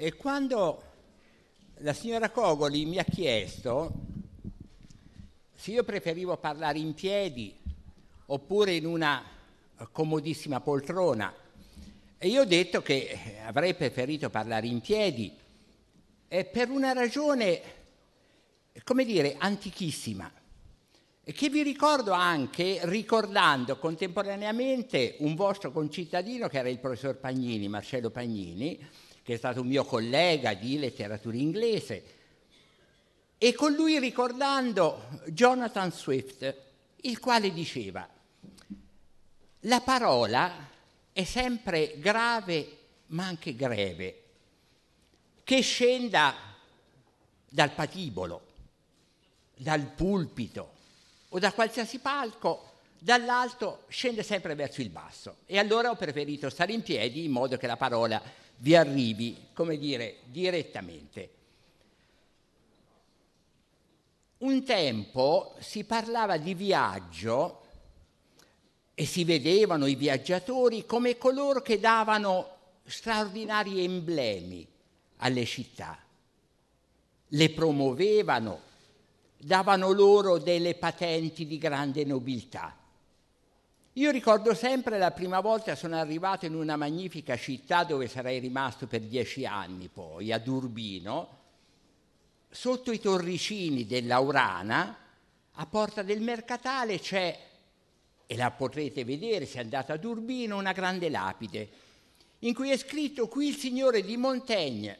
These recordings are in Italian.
E quando la signora Cogoli mi ha chiesto se io preferivo parlare in piedi oppure in una comodissima poltrona, e io ho detto che avrei preferito parlare in piedi, e per una ragione, come dire, antichissima, e che vi ricordo anche ricordando contemporaneamente un vostro concittadino che era il professor Pagnini, Marcello Pagnini, che è stato un mio collega di letteratura inglese, e con lui ricordando Jonathan Swift, il quale diceva, la parola è sempre grave ma anche greve, che scenda dal patibolo, dal pulpito o da qualsiasi palco, dall'alto scende sempre verso il basso. E allora ho preferito stare in piedi in modo che la parola vi arrivi, come dire, direttamente. Un tempo si parlava di viaggio e si vedevano i viaggiatori come coloro che davano straordinari emblemi alle città, le promuovevano, davano loro delle patenti di grande nobiltà. Io ricordo sempre la prima volta sono arrivato in una magnifica città dove sarei rimasto per dieci anni poi, a Durbino, sotto i torricini dell'Aurana, a Porta del Mercatale c'è, e la potrete vedere se andate a Durbino, una grande lapide, in cui è scritto qui il signore di Montaigne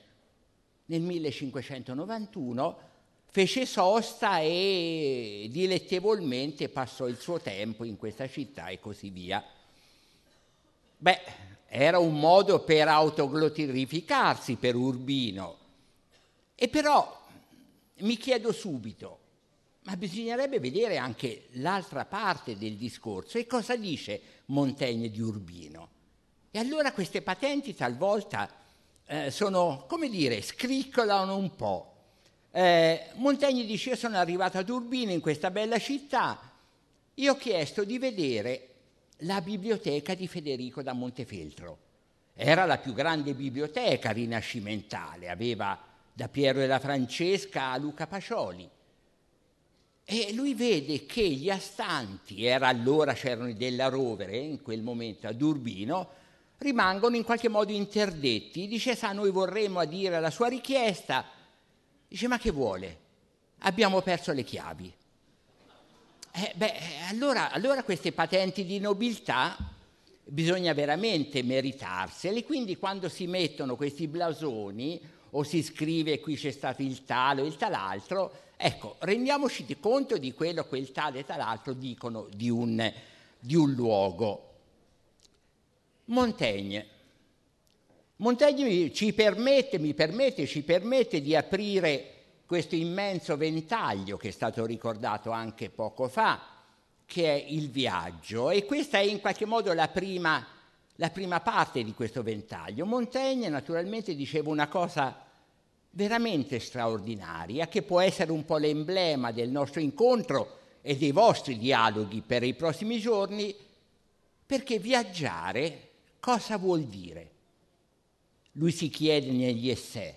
nel 1591 fece sosta e dilettevolmente passò il suo tempo in questa città e così via. Beh, era un modo per autoglorificarsi per Urbino. E però mi chiedo subito, ma bisognerebbe vedere anche l'altra parte del discorso e cosa dice Montaigne di Urbino. E allora queste patenti talvolta eh, sono, come dire, scriccolano un po'. Eh, Montaigne dice, io sono arrivato ad Urbino, in questa bella città, e ho chiesto di vedere la biblioteca di Federico da Montefeltro. Era la più grande biblioteca rinascimentale, aveva da Piero della Francesca a Luca Pacioli. E lui vede che gli astanti, era allora c'erano della Rovere in quel momento ad Urbino, rimangono in qualche modo interdetti. Dice, sa, noi vorremmo adire la sua richiesta, Dice, ma che vuole? Abbiamo perso le chiavi. Eh, beh, allora, allora queste patenti di nobiltà bisogna veramente meritarsele, quindi quando si mettono questi blasoni o si scrive qui c'è stato il tale o il tal'altro, ecco, rendiamoci conto di quello che il tale e tal'altro dicono di un, di un luogo. Montaigne Montaigne ci permette, mi permette, ci permette di aprire questo immenso ventaglio che è stato ricordato anche poco fa, che è il viaggio. E questa è in qualche modo la prima, la prima parte di questo ventaglio. Montaigne naturalmente diceva una cosa veramente straordinaria, che può essere un po' l'emblema del nostro incontro e dei vostri dialoghi per i prossimi giorni, perché viaggiare cosa vuol dire? Lui si chiede negli essè.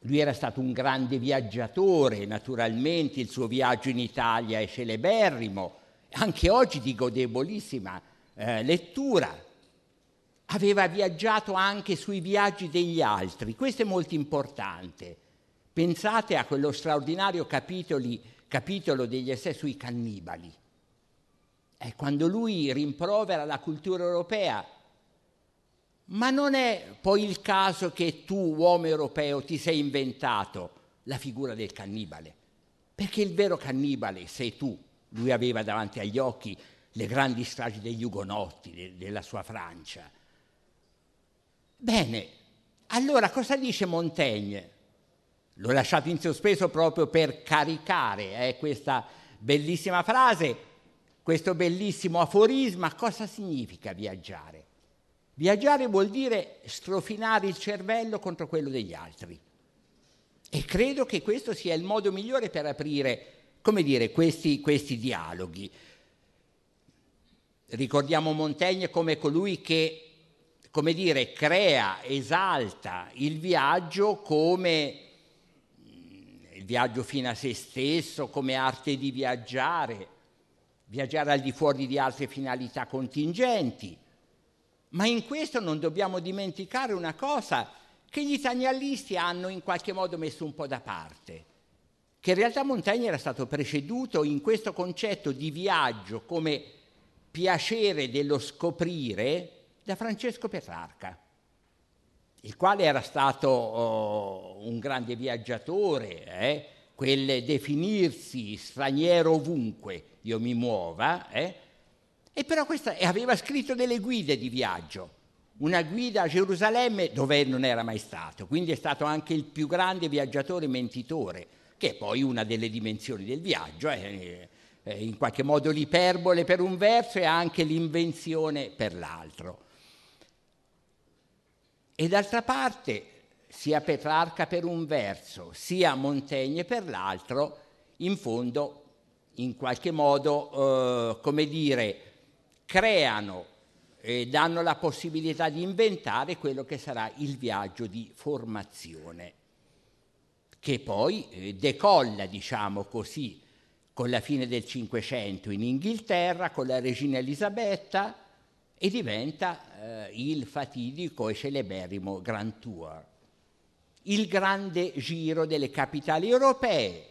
Lui era stato un grande viaggiatore, naturalmente il suo viaggio in Italia è celeberrimo, anche oggi di godevolissima eh, lettura. Aveva viaggiato anche sui viaggi degli altri, questo è molto importante. Pensate a quello straordinario capitoli, capitolo degli essè sui cannibali. Eh, quando lui rimprovera la cultura europea, ma non è poi il caso che tu, uomo europeo, ti sei inventato la figura del cannibale, perché il vero cannibale sei tu. Lui aveva davanti agli occhi le grandi stragi degli ugonotti de- della sua Francia. Bene, allora cosa dice Montaigne? L'ho lasciato in sospeso proprio per caricare eh, questa bellissima frase, questo bellissimo aforisma. Cosa significa viaggiare? Viaggiare vuol dire strofinare il cervello contro quello degli altri. E credo che questo sia il modo migliore per aprire, come dire, questi, questi dialoghi. Ricordiamo Montaigne come colui che come dire, crea, esalta il viaggio come mm, il viaggio fino a se stesso, come arte di viaggiare, viaggiare al di fuori di altre finalità contingenti. Ma in questo non dobbiamo dimenticare una cosa che gli italianisti hanno in qualche modo messo un po' da parte, che in realtà Montaigne era stato preceduto in questo concetto di viaggio come piacere dello scoprire da Francesco Petrarca, il quale era stato oh, un grande viaggiatore, eh? quel definirsi straniero ovunque io mi muova, eh? E però questa, aveva scritto delle guide di viaggio, una guida a Gerusalemme dove non era mai stato, quindi è stato anche il più grande viaggiatore mentitore, che è poi una delle dimensioni del viaggio, eh, in qualche modo l'iperbole per un verso e anche l'invenzione per l'altro. E d'altra parte, sia Petrarca per un verso, sia Montaigne per l'altro, in fondo, in qualche modo, eh, come dire, creano e danno la possibilità di inventare quello che sarà il viaggio di formazione, che poi eh, decolla, diciamo così, con la fine del Cinquecento in Inghilterra, con la regina Elisabetta, e diventa eh, il fatidico e celeberrimo Grand Tour, il grande giro delle capitali europee.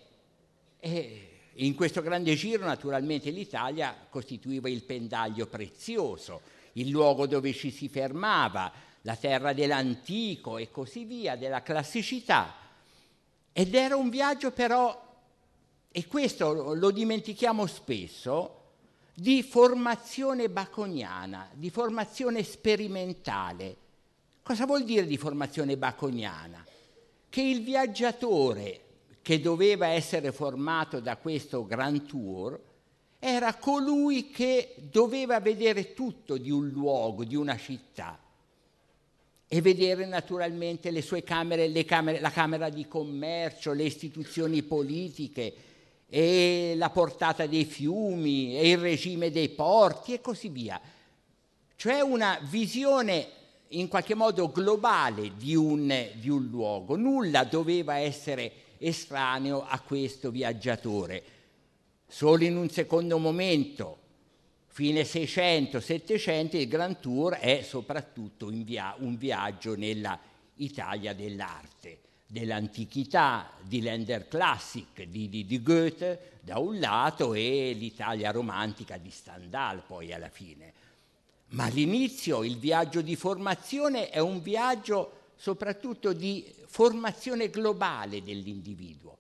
E in questo grande giro naturalmente l'Italia costituiva il pendaglio prezioso, il luogo dove ci si fermava, la terra dell'antico e così via, della classicità. Ed era un viaggio però, e questo lo dimentichiamo spesso, di formazione baconiana, di formazione sperimentale. Cosa vuol dire di formazione baconiana? Che il viaggiatore che doveva essere formato da questo Grand Tour era colui che doveva vedere tutto di un luogo, di una città e vedere naturalmente le sue camere, le camere, la Camera di Commercio, le istituzioni politiche e la portata dei fiumi e il regime dei porti e così via. Cioè una visione in qualche modo globale di un, di un luogo. Nulla doveva essere estraneo a questo viaggiatore Solo in un secondo momento, fine 600-700, il Grand Tour è soprattutto via- un viaggio nella Italia dell'arte, dell'antichità, di Länder Classic, di, di, di Goethe da un lato e l'Italia romantica di Stendhal poi alla fine. Ma all'inizio il viaggio di formazione è un viaggio soprattutto di formazione globale dell'individuo.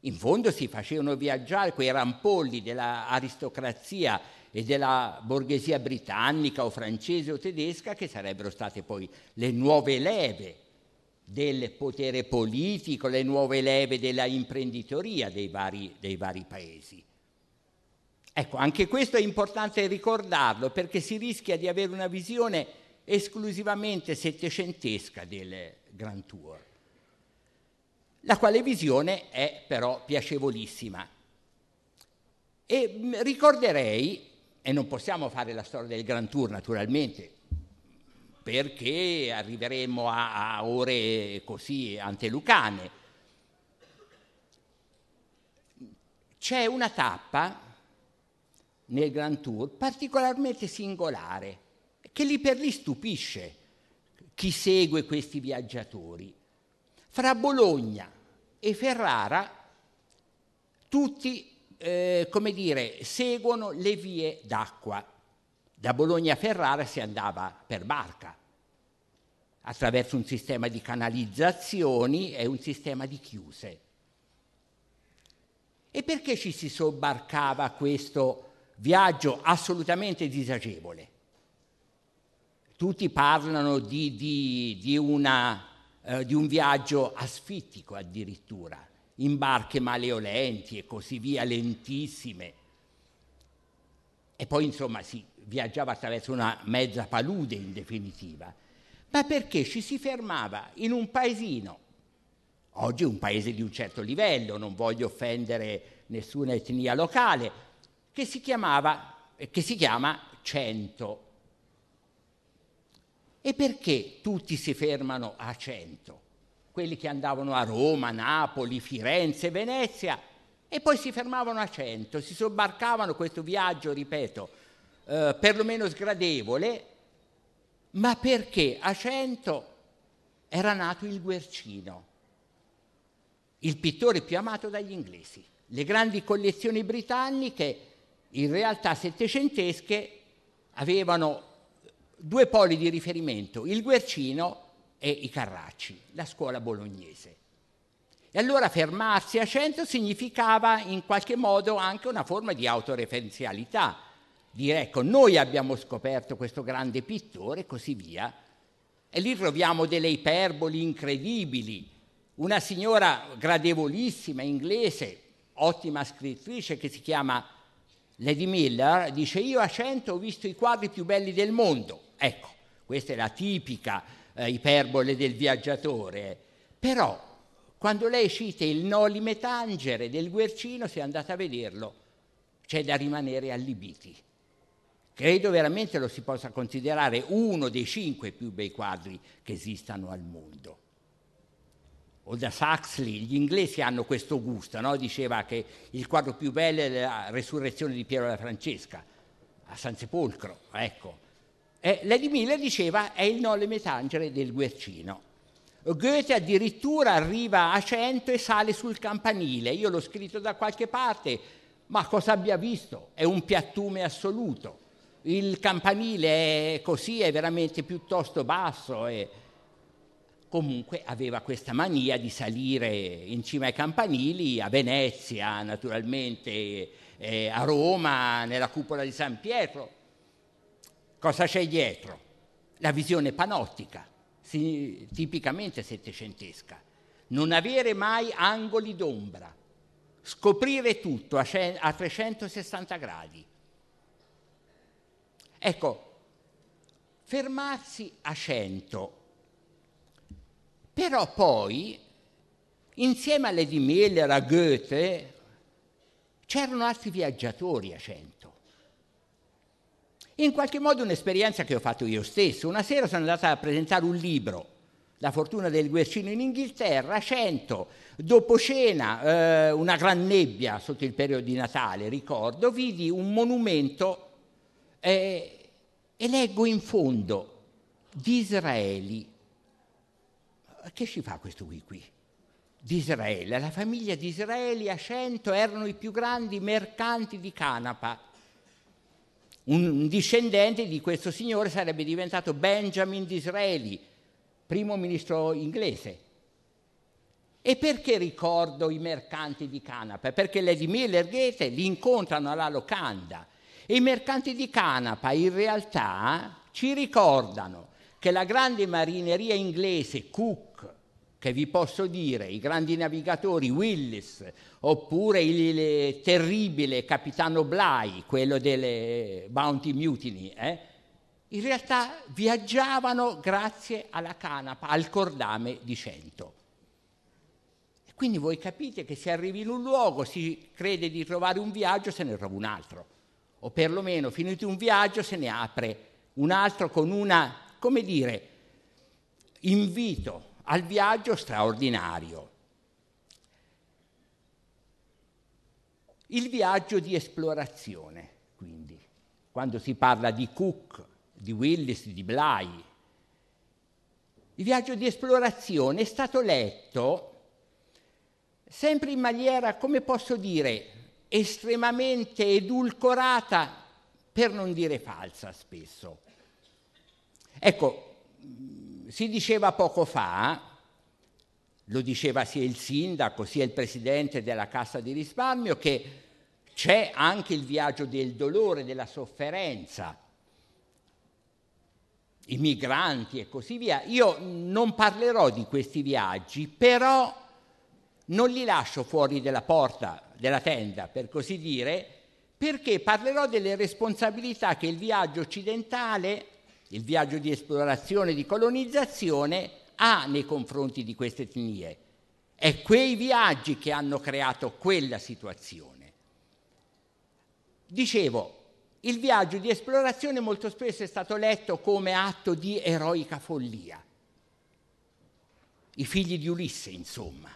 In fondo si facevano viaggiare quei rampolli dell'aristocrazia e della borghesia britannica o francese o tedesca che sarebbero state poi le nuove leve del potere politico, le nuove leve della imprenditoria dei vari, dei vari paesi. Ecco, anche questo è importante ricordarlo perché si rischia di avere una visione esclusivamente settecentesca del Grand Tour la quale visione è però piacevolissima. E mm, ricorderei, e non possiamo fare la storia del Grand Tour naturalmente, perché arriveremo a, a ore così antelucane. C'è una tappa nel Grand Tour particolarmente singolare, che lì per lì stupisce chi segue questi viaggiatori. Fra Bologna e Ferrara tutti, eh, come dire, seguono le vie d'acqua. Da Bologna a Ferrara si andava per barca, attraverso un sistema di canalizzazioni e un sistema di chiuse. E perché ci si sobbarcava questo viaggio assolutamente disagevole? Tutti parlano di, di, di una eh, di un viaggio asfittico addirittura, in barche maleolenti e così via, lentissime. E poi insomma si viaggiava attraverso una mezza palude in definitiva, ma perché ci si fermava in un paesino, oggi un paese di un certo livello, non voglio offendere nessuna etnia locale, che si chiamava, che si chiama Cento E perché tutti si fermano a 100? Quelli che andavano a Roma, Napoli, Firenze, Venezia e poi si fermavano a 100, si sobbarcavano questo viaggio, ripeto, eh, perlomeno sgradevole, ma perché a 100 era nato il Guercino, il pittore più amato dagli inglesi. Le grandi collezioni britanniche, in realtà settecentesche, avevano due poli di riferimento, il Guercino e i Carracci, la scuola bolognese. E allora fermarsi a 100 significava in qualche modo anche una forma di autoreferenzialità, dire ecco, noi abbiamo scoperto questo grande pittore e così via. E lì troviamo delle iperboli incredibili. Una signora gradevolissima, inglese, ottima scrittrice, che si chiama Lady Miller, dice io a 100 ho visto i quadri più belli del mondo. Ecco, questa è la tipica eh, iperbole del viaggiatore. Però, quando lei cita il Noli Metangere del Guercino, se andate a vederlo, c'è da rimanere allibiti. Credo veramente lo si possa considerare uno dei cinque più bei quadri che esistano al mondo. Aldous Huxley, gli inglesi hanno questo gusto, no? diceva che il quadro più bello è la resurrezione di Piero della Francesca, a San Sepolcro, ecco. E Lady Miller diceva è il Nolle Metangere del Guercino. Goethe addirittura arriva a 100 e sale sul campanile. Io l'ho scritto da qualche parte, ma cosa abbia visto? È un piattume assoluto il campanile è così, è veramente piuttosto basso e comunque aveva questa mania di salire in cima ai campanili, a Venezia naturalmente, eh, a Roma, nella cupola di San Pietro. Cosa c'è dietro? La visione panottica, tipicamente settecentesca. Non avere mai angoli d'ombra, scoprire tutto a 360 gradi Ecco, fermarsi a 100, però poi, insieme a Lady Miller, a Goethe, c'erano altri viaggiatori a 100. In qualche modo un'esperienza che ho fatto io stesso. Una sera sono andata a presentare un libro, La fortuna del guercino in Inghilterra, a 100. Dopo cena, eh, una gran nebbia sotto il periodo di Natale, ricordo, vidi un monumento eh, e leggo in fondo Disraeli. Che ci fa questo qui qui? Disraeli, la famiglia di Israeli a cento erano i più grandi mercanti di canapa. Un discendente di questo signore sarebbe diventato Benjamin Disraeli, primo ministro inglese. E perché ricordo i mercanti di canapa? Perché Lady Miller e Goethe li incontrano alla locanda e i mercanti di canapa in realtà ci ricordano che la grande marineria inglese Cook, che vi posso dire, i grandi navigatori Willis, oppure il terribile capitano Bly, quello delle Bounty Mutiny, eh, in realtà viaggiavano grazie alla canapa, al cordame di cento. Quindi voi capite che se arrivi in un luogo, si crede di trovare un viaggio, se ne trova un altro o perlomeno finito un viaggio se ne apre un altro con una, come dire, invito al viaggio straordinario. Il viaggio di esplorazione, quindi, quando si parla di Cook, di Willis, di Bly. Il viaggio di esplorazione è stato letto sempre in maniera, come posso dire, estremamente edulcorata, per non dire falsa spesso. Ecco, si diceva poco fa, lo diceva sia il sindaco sia il presidente della Cassa di risparmio, che c'è anche il viaggio del dolore, della sofferenza, i migranti e così via. Io non parlerò di questi viaggi, però non li lascio fuori della porta della tenda, per così dire, perché parlerò delle responsabilità che il viaggio occidentale, il viaggio di esplorazione e di colonizzazione, ha nei confronti di queste etnie. È quei viaggi che hanno creato quella situazione. Dicevo, il viaggio di esplorazione molto spesso è stato letto come atto di eroica follia. I figli di Ulisse, insomma,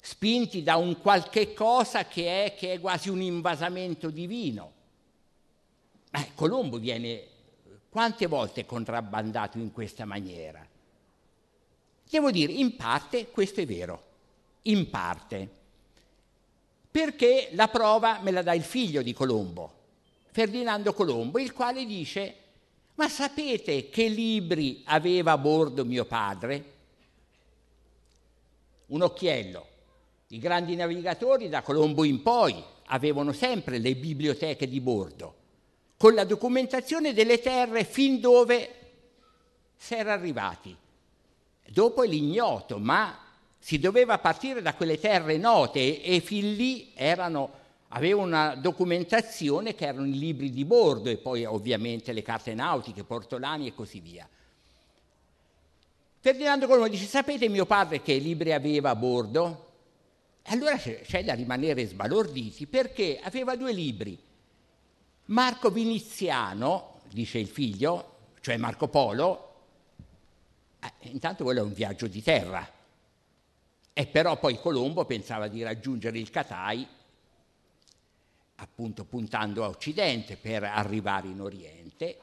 spinti da un qualche cosa che è, che è quasi un invasamento divino. Eh, Colombo viene quante volte contrabbandato in questa maniera? Devo dire, in parte questo è vero, in parte, perché la prova me la dà il figlio di Colombo, Ferdinando Colombo, il quale dice, ma sapete che libri aveva a bordo mio padre? Un occhiello. I grandi navigatori da Colombo in poi avevano sempre le biblioteche di bordo, con la documentazione delle terre fin dove si era arrivati. Dopo è l'ignoto, ma si doveva partire da quelle terre note e, fin lì erano aveva una documentazione che erano i libri di bordo e poi ovviamente le carte nautiche, portolani e così via. Ferdinando Colombo dice, sapete mio padre che libri aveva a bordo? E allora c'è da rimanere sbalorditi perché aveva due libri. Marco Viniziano, dice il figlio, cioè Marco Polo, eh, intanto quello è un viaggio di terra, e però poi Colombo pensava di raggiungere il Catai appunto puntando a Occidente per arrivare in Oriente,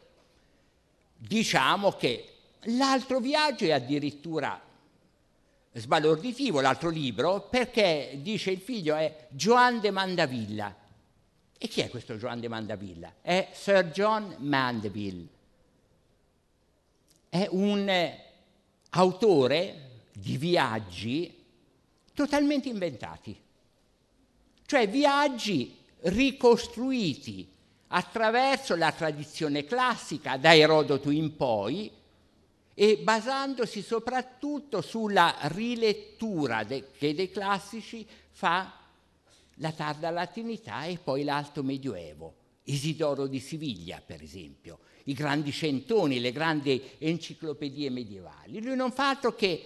diciamo che l'altro viaggio è addirittura sbalorditivo, l'altro libro, perché dice il figlio è Joan de Mandavilla. E chi è questo Joan de Mandavilla? È Sir John Mandeville. È un eh, autore di viaggi totalmente inventati, cioè viaggi ricostruiti attraverso la tradizione classica, da Erodoto in poi, e basandosi soprattutto sulla rilettura de, che dei classici fa la tarda latinità e poi l'alto medioevo. Isidoro di Siviglia, per esempio, i grandi centoni, le grandi enciclopedie medievali. Lui non fa altro che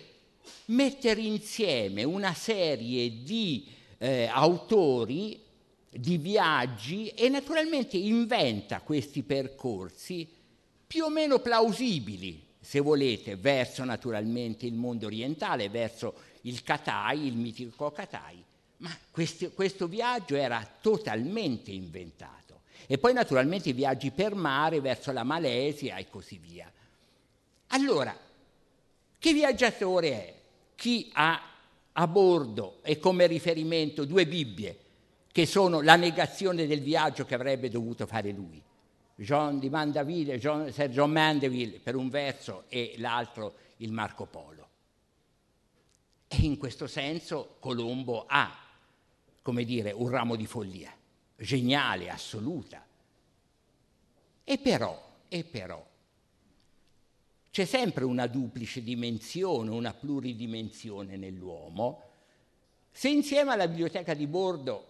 mettere insieme una serie di eh, autori di viaggi e naturalmente inventa questi percorsi più o meno plausibili, se volete, verso naturalmente il mondo orientale, verso il Katai, il mitico Katai. Ma questo, questo viaggio era totalmente inventato. E poi naturalmente i viaggi per mare verso la Malesia e così via. Allora, che viaggiatore è? Chi ha a bordo e come riferimento due Bibbie, che sono la negazione del viaggio che avrebbe dovuto fare lui. John di Mandaville, John, Sir John Mandeville per un verso e l'altro il Marco Polo. E in questo senso Colombo ha, come dire, un ramo di follia, geniale, assoluta. E però, e però, c'è sempre una duplice dimensione, una pluridimensione nell'uomo, se insieme alla biblioteca di bordo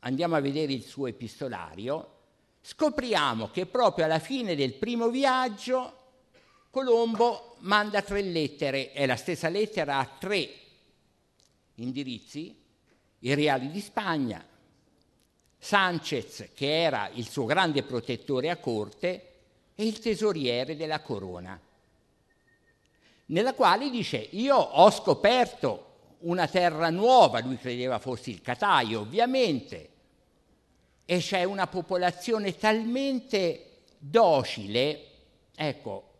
andiamo a vedere il suo epistolario, scopriamo che proprio alla fine del primo viaggio Colombo manda tre lettere, è la stessa lettera a tre indirizzi, i reali di Spagna, Sanchez, che era il suo grande protettore a corte, e il tesoriere della corona, nella quale dice, io ho scoperto una terra nuova, lui credeva fosse il Cataio ovviamente, e c'è una popolazione talmente docile, ecco,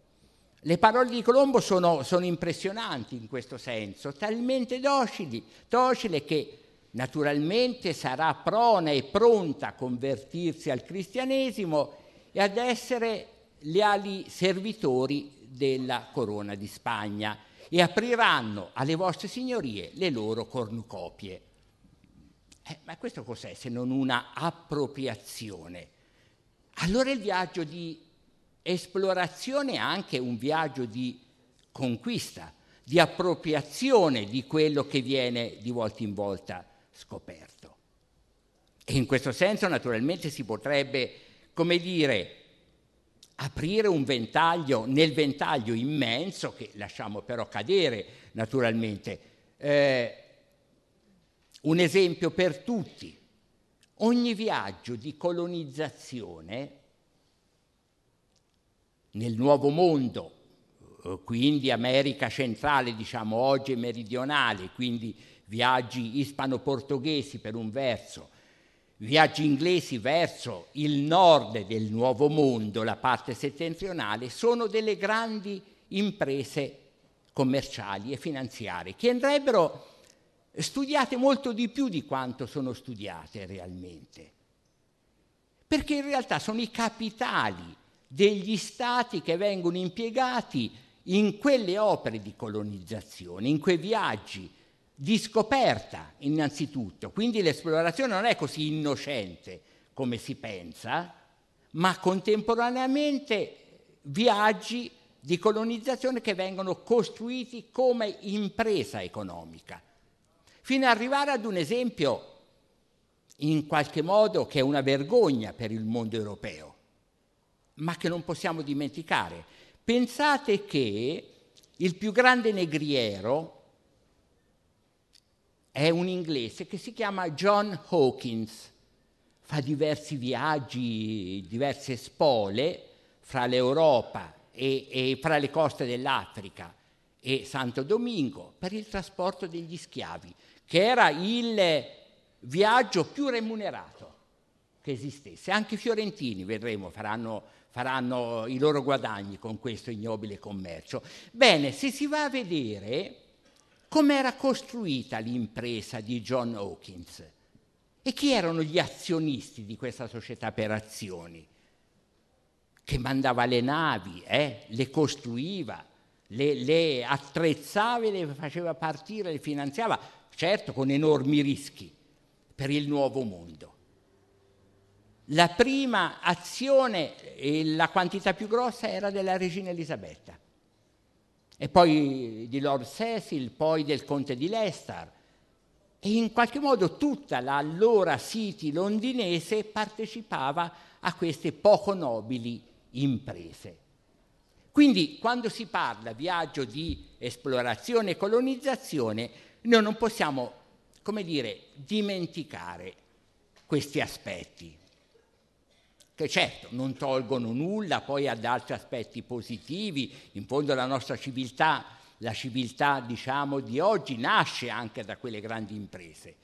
le parole di Colombo sono, sono impressionanti in questo senso, talmente docili, docile che naturalmente sarà prona e pronta a convertirsi al cristianesimo e ad essere leali servitori della corona di Spagna e apriranno alle vostre signorie le loro cornucopie. Eh, ma questo cos'è se non una appropriazione? Allora il viaggio di esplorazione è anche un viaggio di conquista, di appropriazione di quello che viene di volta in volta scoperto. E in questo senso naturalmente si potrebbe, come dire, aprire un ventaglio nel ventaglio immenso che lasciamo però cadere naturalmente. Eh, un esempio per tutti, ogni viaggio di colonizzazione nel nuovo mondo, eh, quindi America centrale, diciamo oggi meridionale, quindi viaggi ispano-portoghesi per un verso, viaggi inglesi verso il nord del nuovo mondo, la parte settentrionale, sono delle grandi imprese commerciali e finanziarie che andrebbero studiate molto di più di quanto sono studiate realmente. Perché in realtà sono i capitali degli stati che vengono impiegati in quelle opere di colonizzazione, in quei viaggi di scoperta innanzitutto. Quindi l'esplorazione non è così innocente come si pensa, ma contemporaneamente viaggi di colonizzazione che vengono costruiti come impresa economica, fino ad arrivare ad un esempio in qualche modo che è una vergogna per il mondo europeo, ma che non possiamo dimenticare. Pensate che il più grande negriero è un inglese che si chiama John Hawkins, fa diversi viaggi, diverse spole fra l'Europa e, e fra le coste dell'Africa e Santo Domingo per il trasporto degli schiavi, che era il viaggio più remunerato che esistesse. Anche i fiorentini, vedremo, faranno, faranno i loro guadagni con questo ignobile commercio. Bene, se si va a vedere come era costruita l'impresa di John Hawkins? E chi erano gli azionisti di questa società per azioni, che mandava le navi, eh, le costruiva, le, le attrezzava le faceva partire, le finanziava, certo con enormi rischi per il nuovo mondo. La prima azione la quantità più grossa era della regina Elisabetta e poi di Lord Cecil, poi del conte di Leicester. E in qualche modo tutta l'allora City londinese partecipava a queste poco nobili imprese. Quindi quando si parla viaggio di esplorazione e colonizzazione, noi non possiamo, come dire, dimenticare questi aspetti che certo non tolgono nulla poi ad altri aspetti positivi, in fondo la nostra civiltà, la civiltà diciamo di oggi nasce anche da quelle grandi imprese.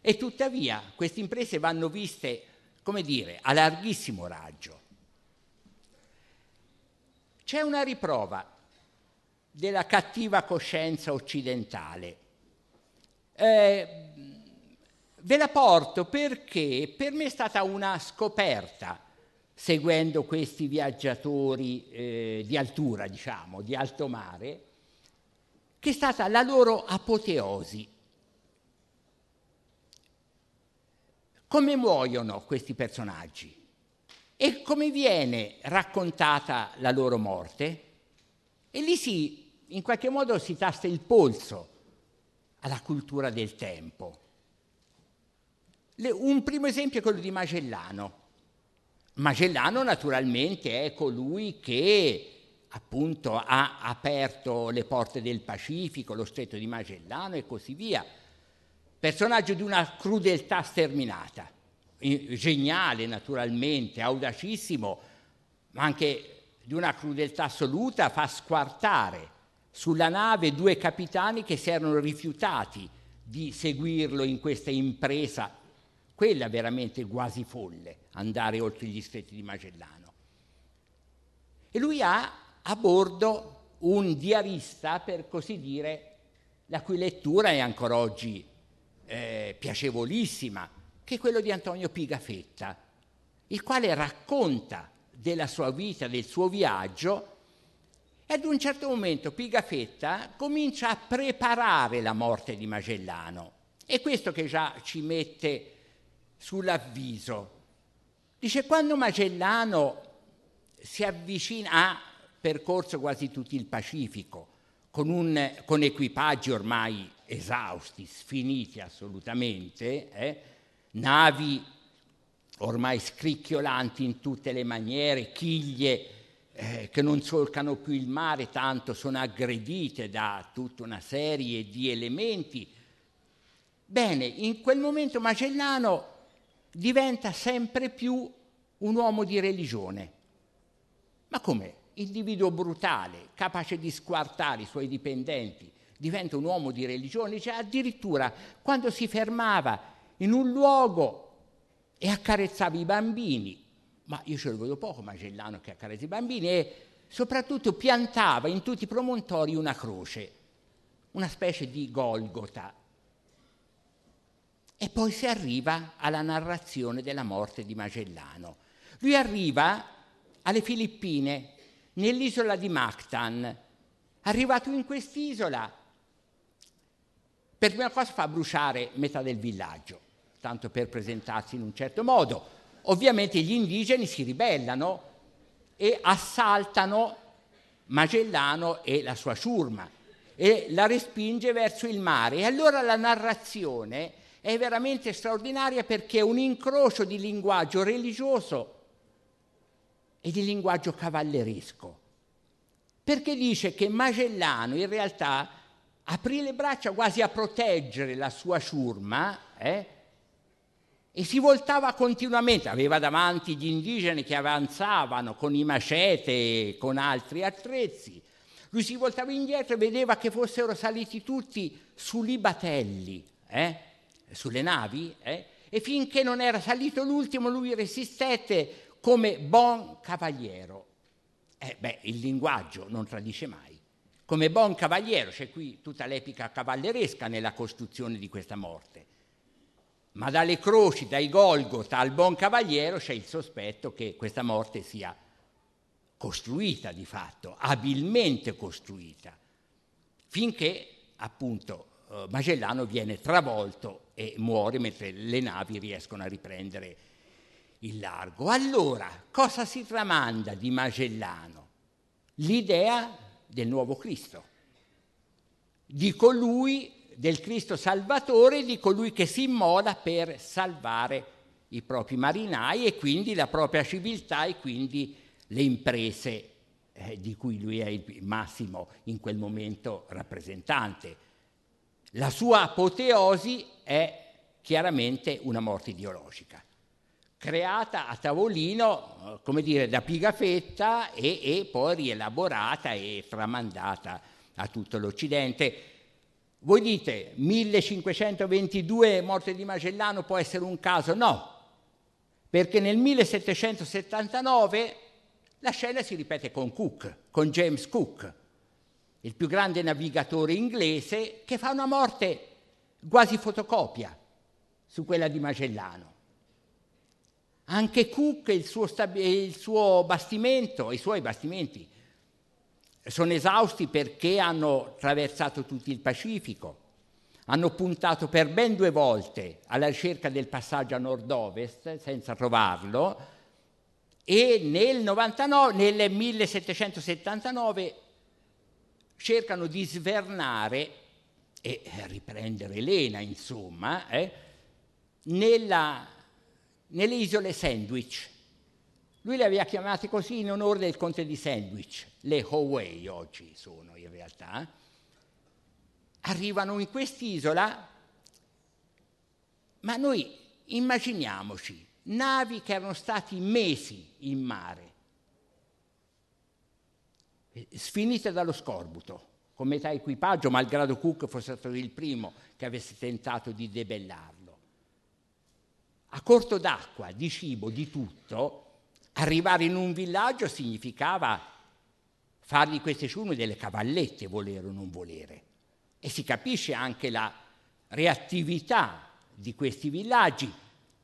E tuttavia queste imprese vanno viste, come dire, a larghissimo raggio. C'è una riprova della cattiva coscienza occidentale. Eh, Ve la porto perché per me è stata una scoperta, seguendo questi viaggiatori eh, di altura, diciamo, di alto mare, che è stata la loro apoteosi. Come muoiono questi personaggi? E come viene raccontata la loro morte? E lì si, in qualche modo si tasta il polso alla cultura del tempo. Un primo esempio è quello di Magellano. Magellano naturalmente è colui che appunto ha aperto le porte del Pacifico, lo stretto di Magellano e così via. Personaggio di una crudeltà sterminata, geniale naturalmente, audacissimo, ma anche di una crudeltà assoluta, fa squartare sulla nave due capitani che si erano rifiutati di seguirlo in questa impresa quella veramente quasi folle, andare oltre gli stretti di Magellano. E lui ha a bordo un diarista, per così dire, la cui lettura è ancora oggi eh, piacevolissima, che è quello di Antonio Pigafetta, il quale racconta della sua vita, del suo viaggio, e ad un certo momento Pigafetta comincia a preparare la morte di Magellano. E questo che già ci mette sull'avviso. Dice quando Magellano si avvicina, ha percorso quasi tutto il Pacifico con, un, con equipaggi ormai esausti, sfiniti assolutamente, eh, navi ormai scricchiolanti in tutte le maniere, chiglie eh, che non solcano più il mare, tanto sono aggredite da tutta una serie di elementi. Bene, in quel momento Magellano diventa sempre più un uomo di religione. Ma come? Individuo brutale, capace di squartare i suoi dipendenti, diventa un uomo di religione, cioè addirittura quando si fermava in un luogo e accarezzava i bambini, ma io ce lo vedo poco Magellano che accarezza i bambini, e soprattutto piantava in tutti i promontori una croce, una specie di Golgota. E poi si arriva alla narrazione della morte di Magellano. Lui arriva alle Filippine, nell'isola di Mactan. Arrivato in quest'isola, per prima cosa fa bruciare metà del villaggio, tanto per presentarsi in un certo modo. Ovviamente gli indigeni si ribellano e assaltano Magellano e la sua ciurma e la respinge verso il mare. E allora la narrazione è veramente straordinaria perché è un incrocio di linguaggio religioso e di linguaggio cavalleresco. Perché dice che Magellano in realtà aprì le braccia quasi a proteggere la sua ciurma eh, e si voltava continuamente, aveva davanti gli indigeni che avanzavano con i macete e con altri attrezzi. Lui si voltava indietro e vedeva che fossero saliti tutti sugli batelli, eh, sulle navi, eh, e finché non era salito l'ultimo lui resistette come buon cavaliero. Eh, beh, il linguaggio non tradisce mai. Come buon cavaliero, c'è qui tutta l'epica cavalleresca nella costruzione di questa morte ma dalle croci, dai Golgota al buon cavaliero c'è il sospetto che questa morte sia costruita di fatto, abilmente costruita, finché appunto eh, Magellano viene travolto e muore mentre le navi riescono a riprendere il largo. Allora, cosa si tramanda di Magellano? L'idea del nuovo Cristo, di colui del Cristo Salvatore, di colui che si immola per salvare i propri marinai e quindi la propria civiltà e quindi le imprese eh, di cui lui è il massimo in quel momento rappresentante. La sua apoteosi è chiaramente una morte ideologica, creata a tavolino, come dire, da Pigafetta e, e poi rielaborata e tramandata a tutto l'Occidente. Voi dite 1522 morte di Magellano può essere un caso? No, perché nel 1779 la scena si ripete con Cook, con James Cook, il più grande navigatore inglese che fa una morte quasi fotocopia su quella di Magellano. Anche Cook e il suo, stab- il suo bastimento, i suoi bastimenti sono esausti perché hanno attraversato tutto il Pacifico, hanno puntato per ben due volte alla ricerca del passaggio a nord-ovest senza trovarlo e nel, 99, nel 1779 cercano di svernare e riprendere Elena, insomma, eh, nella, nelle isole Sandwich. Lui le aveva chiamate così in onore del conte di Sandwich, le Hawaii oggi sono in realtà. Arrivano in quest'isola, ma noi immaginiamoci navi che erano stati mesi in mare, sfinite dallo scorbuto, con metà equipaggio, malgrado Cook fosse stato il primo che avesse tentato di debellarlo. A corto d'acqua, di cibo, di tutto, Arrivare in un villaggio significava far di queste ciurme delle cavallette, volere o non volere. E si capisce anche la reattività di questi villaggi.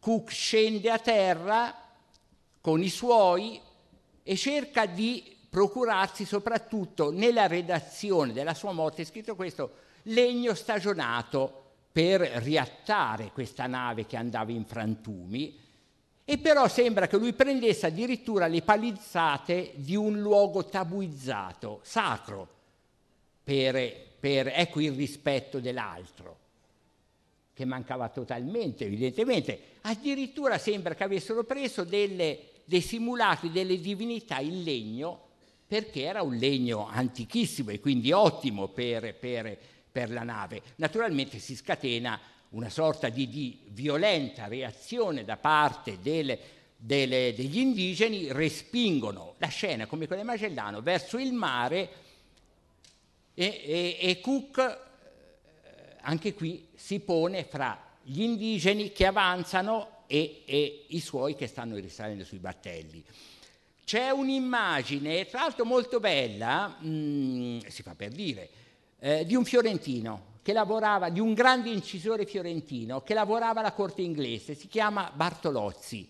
Cook scende a terra con i suoi e cerca di procurarsi soprattutto nella redazione della sua morte, è scritto questo, legno stagionato per riattare questa nave che andava in frantumi e però sembra che lui prendesse addirittura le palizzate di un luogo tabuizzato, sacro, per, per ecco il rispetto dell'altro, che mancava totalmente, evidentemente. Addirittura sembra che avessero preso delle, dei simulacri delle divinità in legno, perché era un legno antichissimo e quindi ottimo per, per, per la nave. Naturalmente si scatena una sorta di, di violenta reazione da parte delle, delle, degli indigeni, respingono la scena come quella di Magellano verso il mare e, e, e Cook eh, anche qui si pone fra gli indigeni che avanzano e, e i suoi che stanno risalendo sui battelli. C'è un'immagine, tra l'altro molto bella, mh, mm, si fa per dire, eh, di un fiorentino che lavorava, di un grande incisore fiorentino che lavorava alla corte inglese, si chiama Bartolozzi,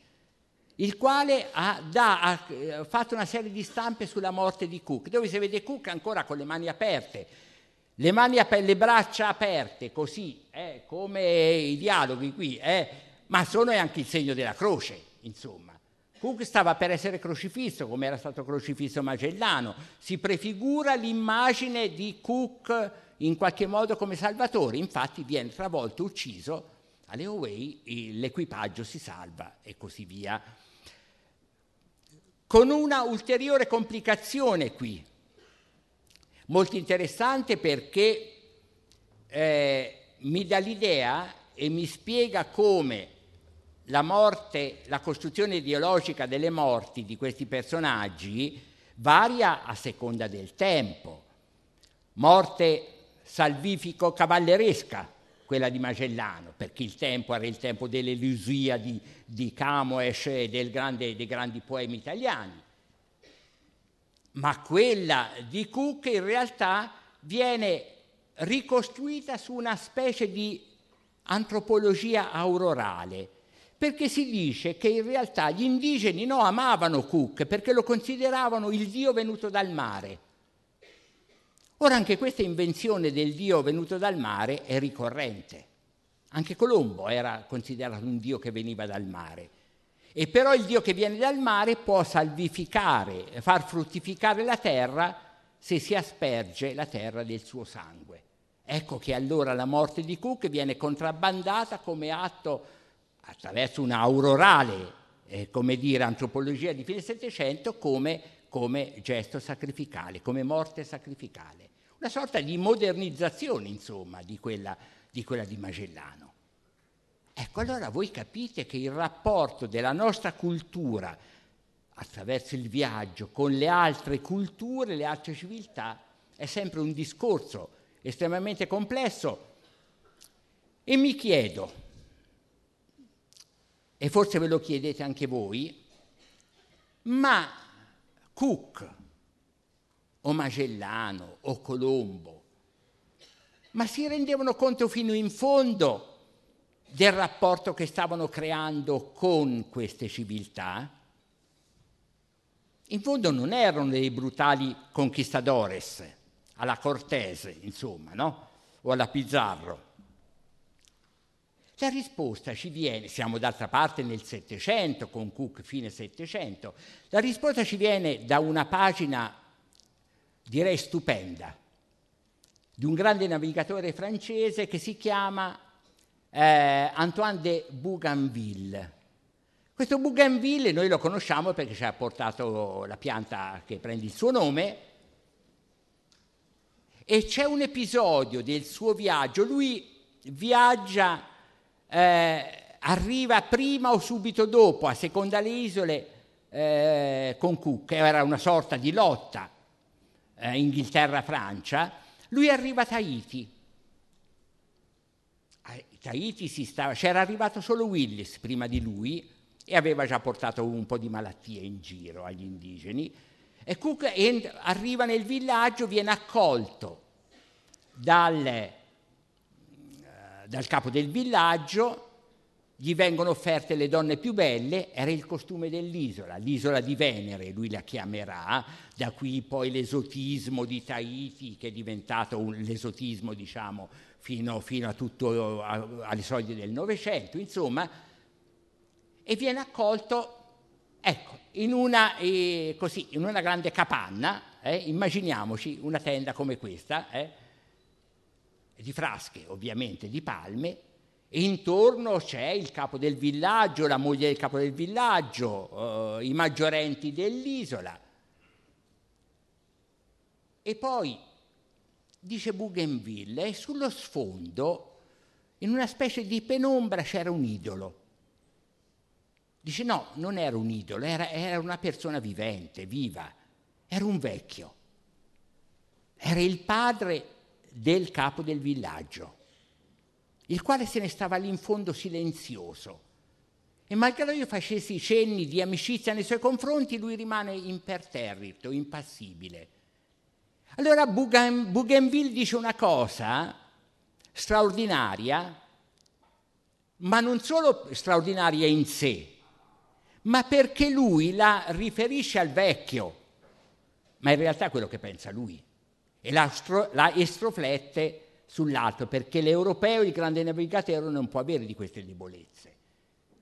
il quale ha, da, ha eh, fatto una serie di stampe sulla morte di Cook, dove si vede Cook ancora con le mani aperte, le mani aperte, le braccia aperte, così, eh, come i dialoghi qui, eh, ma sono anche il segno della croce, insomma. Cook stava per essere crocifisso, come era stato crocifisso Magellano. Si prefigura l'immagine di Cook in qualche modo come salvatore, infatti viene travolto, ucciso, alle Away l'equipaggio si salva e così via. Con una ulteriore complicazione qui, molto interessante perché eh, mi dà l'idea e mi spiega come la morte, la costruzione ideologica delle morti di questi personaggi varia a seconda del tempo. Morte salvifico cavalleresca, quella di Magellano, perché il tempo era il tempo dell'elusia di, di Camoes e del grande, dei grandi poemi italiani. Ma quella di Cook in realtà viene ricostruita su una specie di antropologia aurorale, perché si dice che in realtà gli indigeni no, amavano Cook perché lo consideravano il dio venuto dal mare Ora anche questa invenzione del Dio venuto dal mare è ricorrente. Anche Colombo era considerato un Dio che veniva dal mare. E però il Dio che viene dal mare può salvificare, far fruttificare la terra se si asperge la terra del suo sangue. Ecco che allora la morte di Cook viene contrabbandata come atto attraverso un'aurorale, eh, come dire, antropologia di fine Settecento, come, come gesto sacrificale, come morte sacrificale una sorta di modernizzazione, insomma, di quella di, quella di Magellano. Ecco, allora voi capite che il rapporto della nostra cultura attraverso il viaggio con le altre culture, le altre civiltà, è sempre un discorso estremamente complesso. E mi chiedo, e forse ve lo chiedete anche voi, ma Cook o Magellano o Colombo, ma si rendevano conto fino in fondo del rapporto che stavano creando con queste civiltà? In fondo non erano dei brutali conquistadores, alla Cortese, insomma, no? O alla Pizarro. La risposta ci viene, siamo d'altra parte nel Settecento, con Cook fine Settecento, la risposta ci viene da una pagina direi stupenda, di un grande navigatore francese che si chiama eh, Antoine de Bougainville. Questo Bougainville noi lo conosciamo perché ci ha portato la pianta che prende il suo nome. E c'è un episodio del suo viaggio, lui viaggia, eh, arriva prima o subito dopo, a seconda le isole, eh, con Cook, era una sorta di lotta eh, Inghilterra-Francia, lui arriva a Tahiti. A Tahiti stava, c'era arrivato solo Willis prima di lui e aveva già portato un po' di malattie in giro agli indigeni. E Cook arriva nel villaggio, viene accolto dal, eh, dal capo del villaggio, gli vengono offerte le donne più belle, era il costume dell'isola, l'isola di Venere, lui la chiamerà, da qui poi l'esotismo di Tahiti che è diventato un, l'esotismo diciamo fino, fino a tutto, a, alle soglie del Novecento, insomma, e viene accolto, ecco, in una, eh, così, in una grande capanna, eh, immaginiamoci una tenda come questa, eh, di frasche ovviamente, di palme, e intorno c'è il capo del villaggio, la moglie del capo del villaggio, eh, i maggiorenti dell'isola. E poi dice Bougainville e sullo sfondo in una specie di penombra c'era un idolo. Dice no, non era un idolo, era, era una persona vivente, viva, era un vecchio. Era il padre del capo del villaggio, il quale se ne stava lì in fondo silenzioso. E malgrado io facessi cenni di amicizia nei suoi confronti, lui rimane imperterrito, impassibile. Allora Bougainville dice una cosa straordinaria, ma non solo straordinaria in sé, ma perché lui la riferisce al vecchio, ma in realtà è quello che pensa lui e la, la estroflette sull'altro, perché l'europeo, il grande navigatore, non può avere di queste debolezze.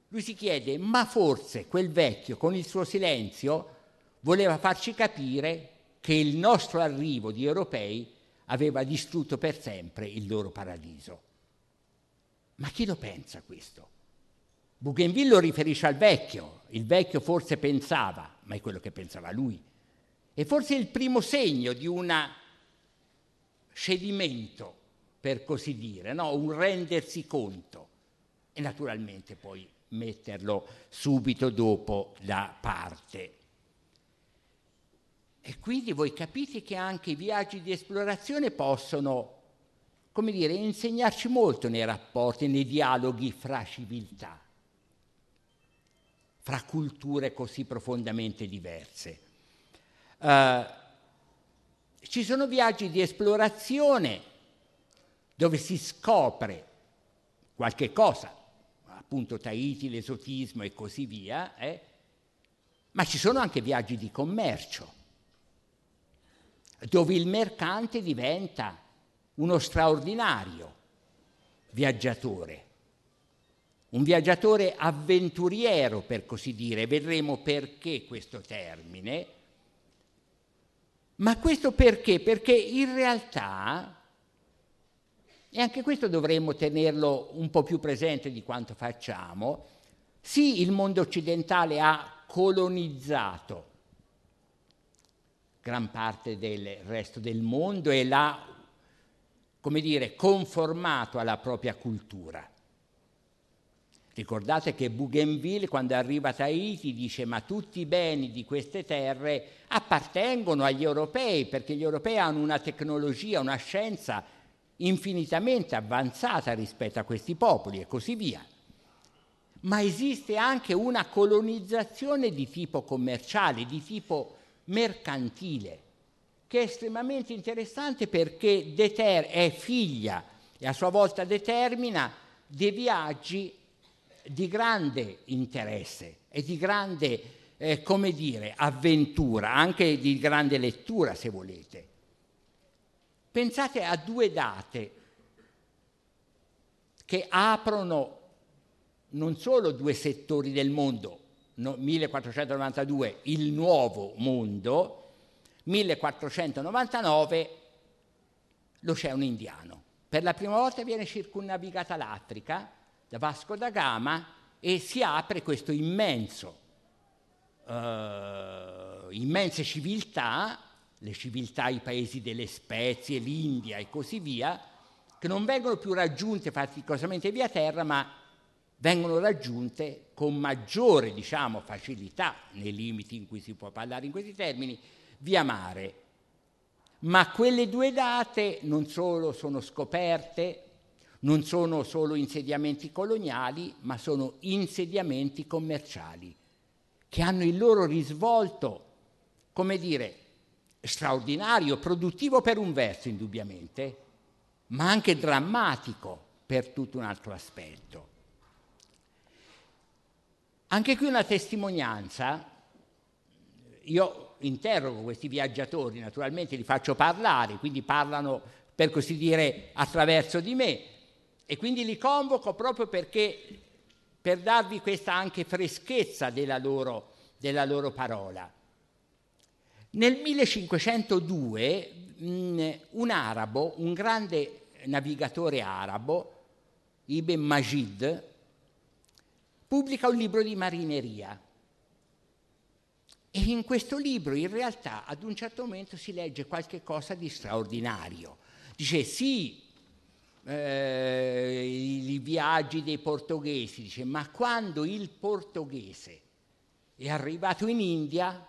Lui si chiede, ma forse quel vecchio con il suo silenzio voleva farci capire che il nostro arrivo di europei aveva distrutto per sempre il loro paradiso. Ma chi lo pensa questo? Bougainville lo riferisce al vecchio, il vecchio forse pensava, ma è quello che pensava lui. E forse il primo segno di un cedimento, per così dire, no? un rendersi conto e naturalmente poi metterlo subito dopo da parte. E quindi voi capite che anche i viaggi di esplorazione possono, come dire, insegnarci molto nei rapporti, nei dialoghi fra civiltà fra culture così profondamente diverse. Uh, ci sono viaggi di esplorazione dove si scopre qualche cosa, appunto Tahiti, l'esotismo e così via, eh? ma ci sono anche viaggi di commercio, dove il mercante diventa uno straordinario viaggiatore un viaggiatore avventuriero, per così dire, vedremo perché questo termine. Ma questo perché? Perché in realtà, e anche questo dovremmo tenerlo un po' più presente di quanto facciamo, sì, il mondo occidentale ha colonizzato gran parte del resto del mondo e l'ha, come dire, conformato alla propria cultura. Ricordate che Bougainville quando arriva a Tahiti dice ma tutti i beni di queste terre appartengono agli europei perché gli europei hanno una tecnologia, una scienza infinitamente avanzata rispetto a questi popoli e così via. Ma esiste anche una colonizzazione di tipo commerciale, di tipo mercantile, che è estremamente interessante perché è figlia e a sua volta determina dei viaggi di grande interesse e di grande, eh, come dire, avventura, anche di grande lettura se volete. Pensate a due date che aprono non solo due settori del mondo, no, 1492 il nuovo mondo, 1499 l'Oceano Indiano. Per la prima volta viene circumnavigata l'Africa da Vasco da Gama e si apre questo immenso, uh, immense civiltà, le civiltà, i paesi delle spezie, l'India e così via, che non vengono più raggiunte faticosamente via terra, ma vengono raggiunte con maggiore diciamo, facilità, nei limiti in cui si può parlare in questi termini, via mare. Ma quelle due date non solo sono scoperte, non sono solo insediamenti coloniali, ma sono insediamenti commerciali, che hanno il loro risvolto, come dire, straordinario, produttivo per un verso indubbiamente, ma anche drammatico per tutto un altro aspetto. Anche qui una testimonianza, io interrogo questi viaggiatori, naturalmente li faccio parlare, quindi parlano per così dire attraverso di me, e quindi li convoco proprio perché, per darvi questa anche freschezza della loro, della loro parola. Nel 1502 mh, un arabo, un grande navigatore arabo, Ibn Majid, pubblica un libro di marineria. E in questo libro in realtà ad un certo momento si legge qualche cosa di straordinario. Dice sì, eh, i, viaggi dei portoghesi, dice, ma quando il portoghese è arrivato in India,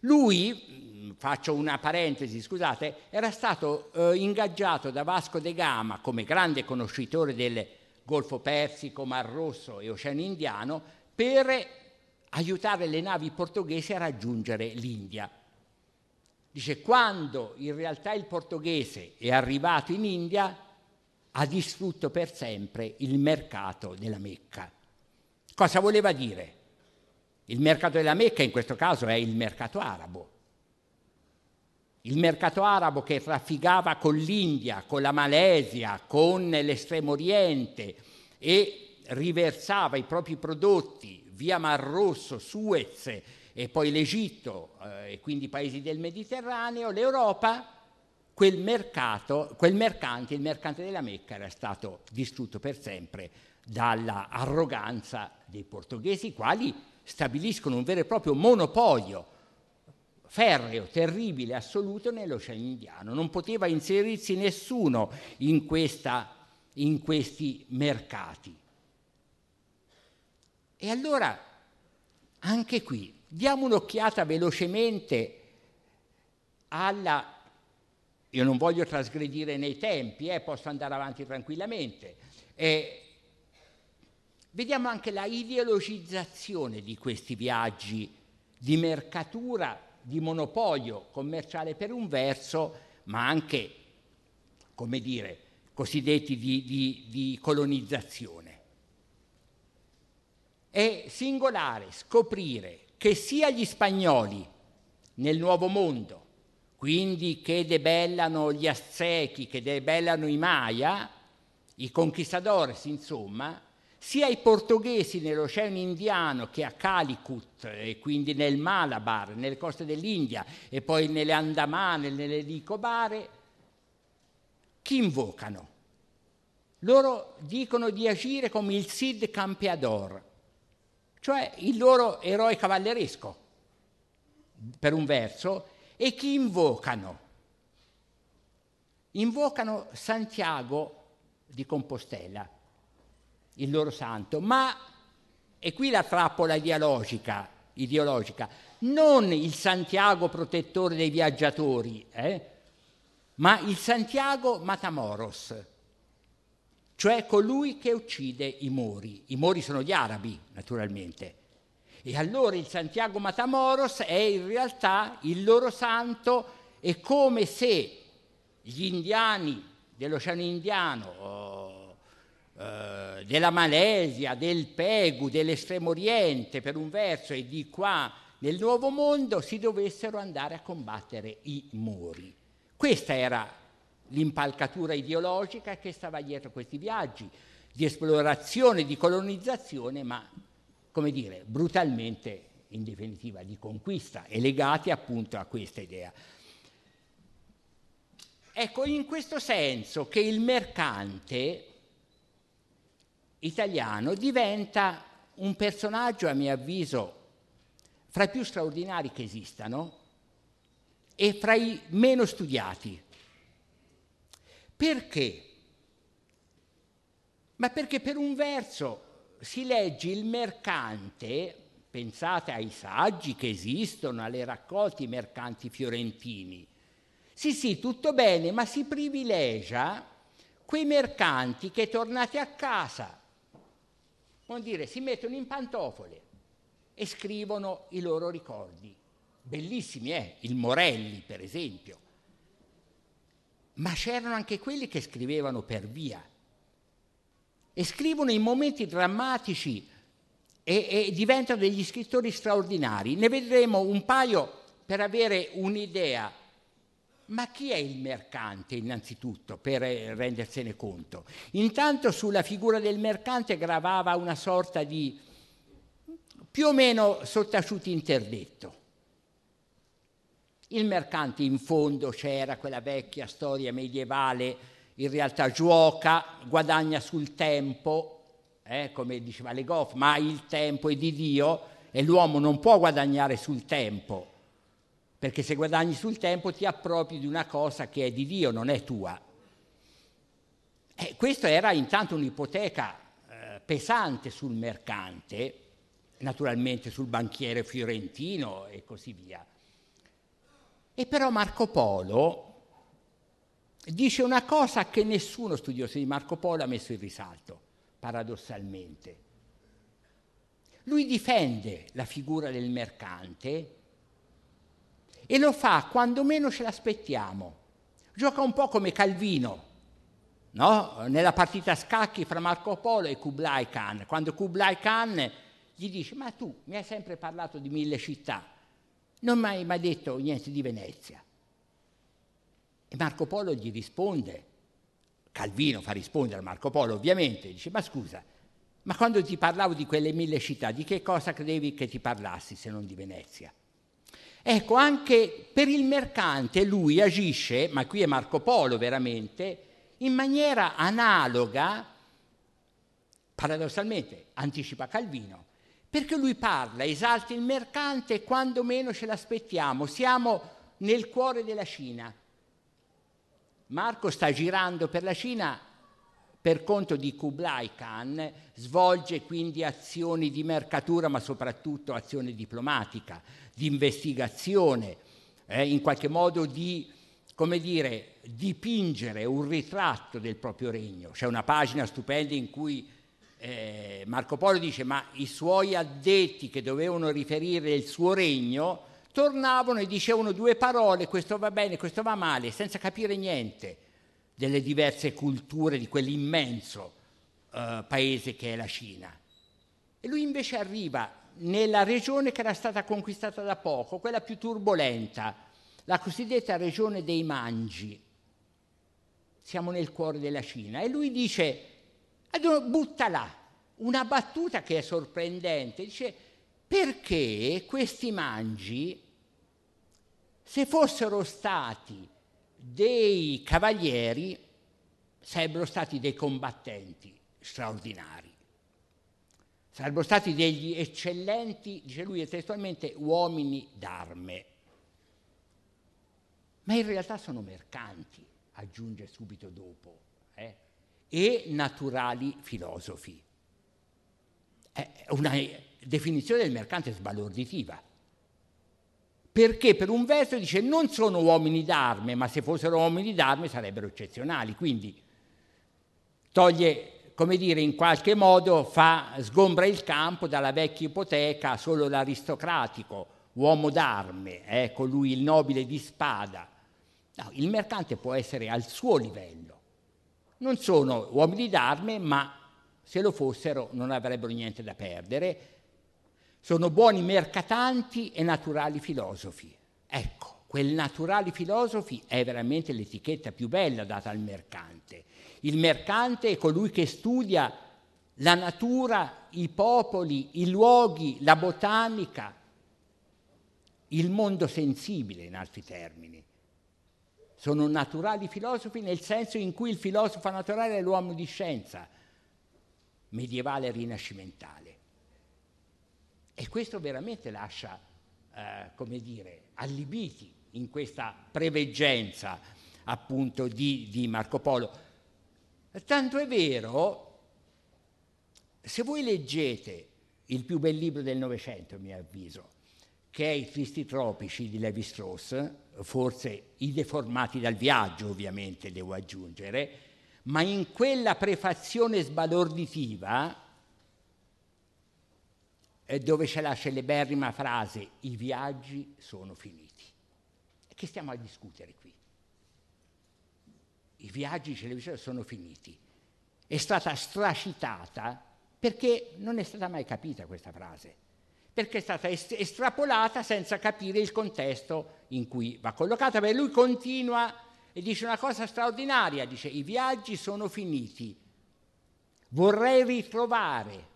lui, faccio una parentesi, scusate, era stato eh, ingaggiato da Vasco de Gama come grande conoscitore del Golfo Persico, Mar Rosso e Oceano Indiano per aiutare le navi portoghesi a raggiungere l'India. Dice, quando in realtà il portoghese è arrivato in India, ha distrutto per sempre il mercato della Mecca. Cosa voleva dire? Il mercato della Mecca in questo caso è il mercato arabo. Il mercato arabo che trafficava con l'India, con la Malesia, con l'estremo oriente e riversava i propri prodotti via Mar Rosso, Suez e poi l'Egitto eh, e quindi i paesi del Mediterraneo, l'Europa, quel mercato, quel mercante, il mercante della Mecca era stato distrutto per sempre dalla arroganza dei portoghesi, quali stabiliscono un vero e proprio monopolio ferreo, terribile, assoluto nell'Oceano Indiano. Non poteva inserirsi nessuno in, questa, in questi mercati. E allora, anche qui, diamo un'occhiata velocemente alla... Io non voglio trasgredire nei tempi, eh, posso andare avanti tranquillamente. Eh, vediamo anche la ideologizzazione di questi viaggi di mercatura, di monopolio commerciale per un verso, ma anche, come dire, cosiddetti di, di, di colonizzazione. È singolare scoprire che sia gli spagnoli nel Nuovo Mondo, quindi che debellano gli Aztechi, che debellano i Maya, i conquistadores, insomma, sia i portoghesi nell'Oceano Indiano che a Calicut e quindi nel Malabar, nelle coste dell'India e poi nelle Andamane, nelle Nicobare, chi invocano? Loro dicono di agire come il Cid Campeador, cioè il loro eroe cavalleresco, per un verso, e chi invocano? Invocano Santiago di Compostela, il loro santo, ma, e qui la trappola ideologica, ideologica non il Santiago protettore dei viaggiatori, eh, ma il Santiago Matamoros, cioè colui che uccide i Mori. I Mori sono gli arabi, naturalmente. E allora il Santiago Matamoros è in realtà il loro santo, è come se gli indiani dell'Oceano Indiano, eh, della Malesia, del Pegu, dell'Estremo Oriente per un verso e di qua nel Nuovo Mondo si dovessero andare a combattere i Mori. Questa era l'impalcatura ideologica che stava dietro questi viaggi di esplorazione, di colonizzazione, ma come dire, brutalmente in definitiva di conquista e legati appunto a questa idea. Ecco, in questo senso che il mercante italiano diventa un personaggio, a mio avviso, fra i più straordinari che esistano e fra i meno studiati. Perché? Ma perché per un verso si legge il mercante, pensate ai saggi che esistono, alle raccolti mercanti fiorentini. Sì, sì, tutto bene, ma si privilegia quei mercanti che tornati a casa, vuol dire, si mettono in pantofole e scrivono i loro ricordi. Bellissimi, eh? Il Morelli, per esempio ma c'erano anche quelli che scrivevano per via e scrivono in momenti drammatici e, e, diventano degli scrittori straordinari. Ne vedremo un paio per avere un'idea. Ma chi è il mercante innanzitutto per rendersene conto? Intanto sulla figura del mercante gravava una sorta di più o meno sottaciuto interdetto il mercante in fondo c'era quella vecchia storia medievale, in realtà gioca, guadagna sul tempo, eh, come diceva Le Goff, ma il tempo è di Dio e l'uomo non può guadagnare sul tempo, perché se guadagni sul tempo ti appropri di una cosa che è di Dio, non è tua. questa era intanto un'ipoteca eh, pesante sul mercante, naturalmente sul banchiere fiorentino e così via. E però Marco Polo dice una cosa che nessuno studioso di Marco Polo ha messo in risalto, paradossalmente. Lui difende la figura del mercante e lo fa quando meno ce l'aspettiamo. Gioca un po' come Calvino, no? nella partita a scacchi fra Marco Polo e Kublai Khan, quando Kublai Khan gli dice ma tu mi hai sempre parlato di mille città, non mi hai mai detto niente di Venezia. E Marco Polo gli risponde, Calvino fa rispondere a Marco Polo ovviamente, dice ma scusa, ma quando ti parlavo di quelle mille città, di che cosa credevi che ti parlassi se non di Venezia? Ecco, anche per il mercante lui agisce, ma qui è Marco Polo veramente, in maniera analoga, paradossalmente anticipa Calvino, perché lui parla, esalta il mercante quando meno ce l'aspettiamo, siamo nel cuore della Cina. Marco sta girando per la Cina per conto di Kublai Khan, svolge quindi azioni di mercatura, ma soprattutto azione diplomatica, di investigazione, eh, in qualche modo di, come dire, dipingere un ritratto del proprio regno. C'è una pagina stupenda in cui eh, Marco Polo dice ma i suoi addetti che dovevano riferire il suo regno tornavano e dicevano due parole, questo va bene, questo va male, senza capire niente delle diverse culture di quell'immenso uh, paese che è la Cina. E lui invece arriva nella regione che era stata conquistata da poco, quella più turbolenta, la cosiddetta regione dei Mangi. Siamo nel cuore della Cina. E lui dice, butta là, una battuta che è sorprendente, dice, perché questi Mangi, se fossero stati dei cavalieri sarebbero stati dei combattenti straordinari, sarebbero stati degli eccellenti, dice lui testualmente, uomini d'arme. Ma in realtà sono mercanti, aggiunge subito dopo, eh? e naturali filosofi. È una definizione del mercante sbalorditiva perché per un verso dice non sono uomini d'arme, ma se fossero uomini d'arme sarebbero eccezionali, quindi toglie, come dire, in qualche modo fa, sgombra il campo dalla vecchia ipoteca solo l'aristocratico, uomo d'arme, eh, colui il nobile di spada. No, il mercante può essere al suo livello. Non sono uomini d'arme, ma se lo fossero non avrebbero niente da perdere sono buoni mercatanti e naturali filosofi. Ecco, quel naturali filosofi è veramente l'etichetta più bella data al mercante. Il mercante è colui che studia la natura, i popoli, i luoghi, la botanica, il mondo sensibile in altri termini. Sono naturali filosofi nel senso in cui il filosofo naturale è l'uomo di scienza, medievale e rinascimentale. E questo veramente lascia, eh, come dire, allibiti in questa preveggenza appunto di, di Marco Polo. Tanto è vero, se voi leggete il più bel libro del Novecento, a mio avviso, che è I tristi tropici di Levi Strauss, forse i deformati dal viaggio ovviamente devo aggiungere, ma in quella prefazione sbalorditiva dove c'è la celeberrima frase i viaggi sono finiti. E che stiamo a discutere qui? I viaggi televisivi sono finiti. È stata stracitata perché non è stata mai capita questa frase, perché è stata est- estrapolata senza capire il contesto in cui va collocata. Beh, lui continua e dice una cosa straordinaria, dice i viaggi sono finiti, vorrei ritrovare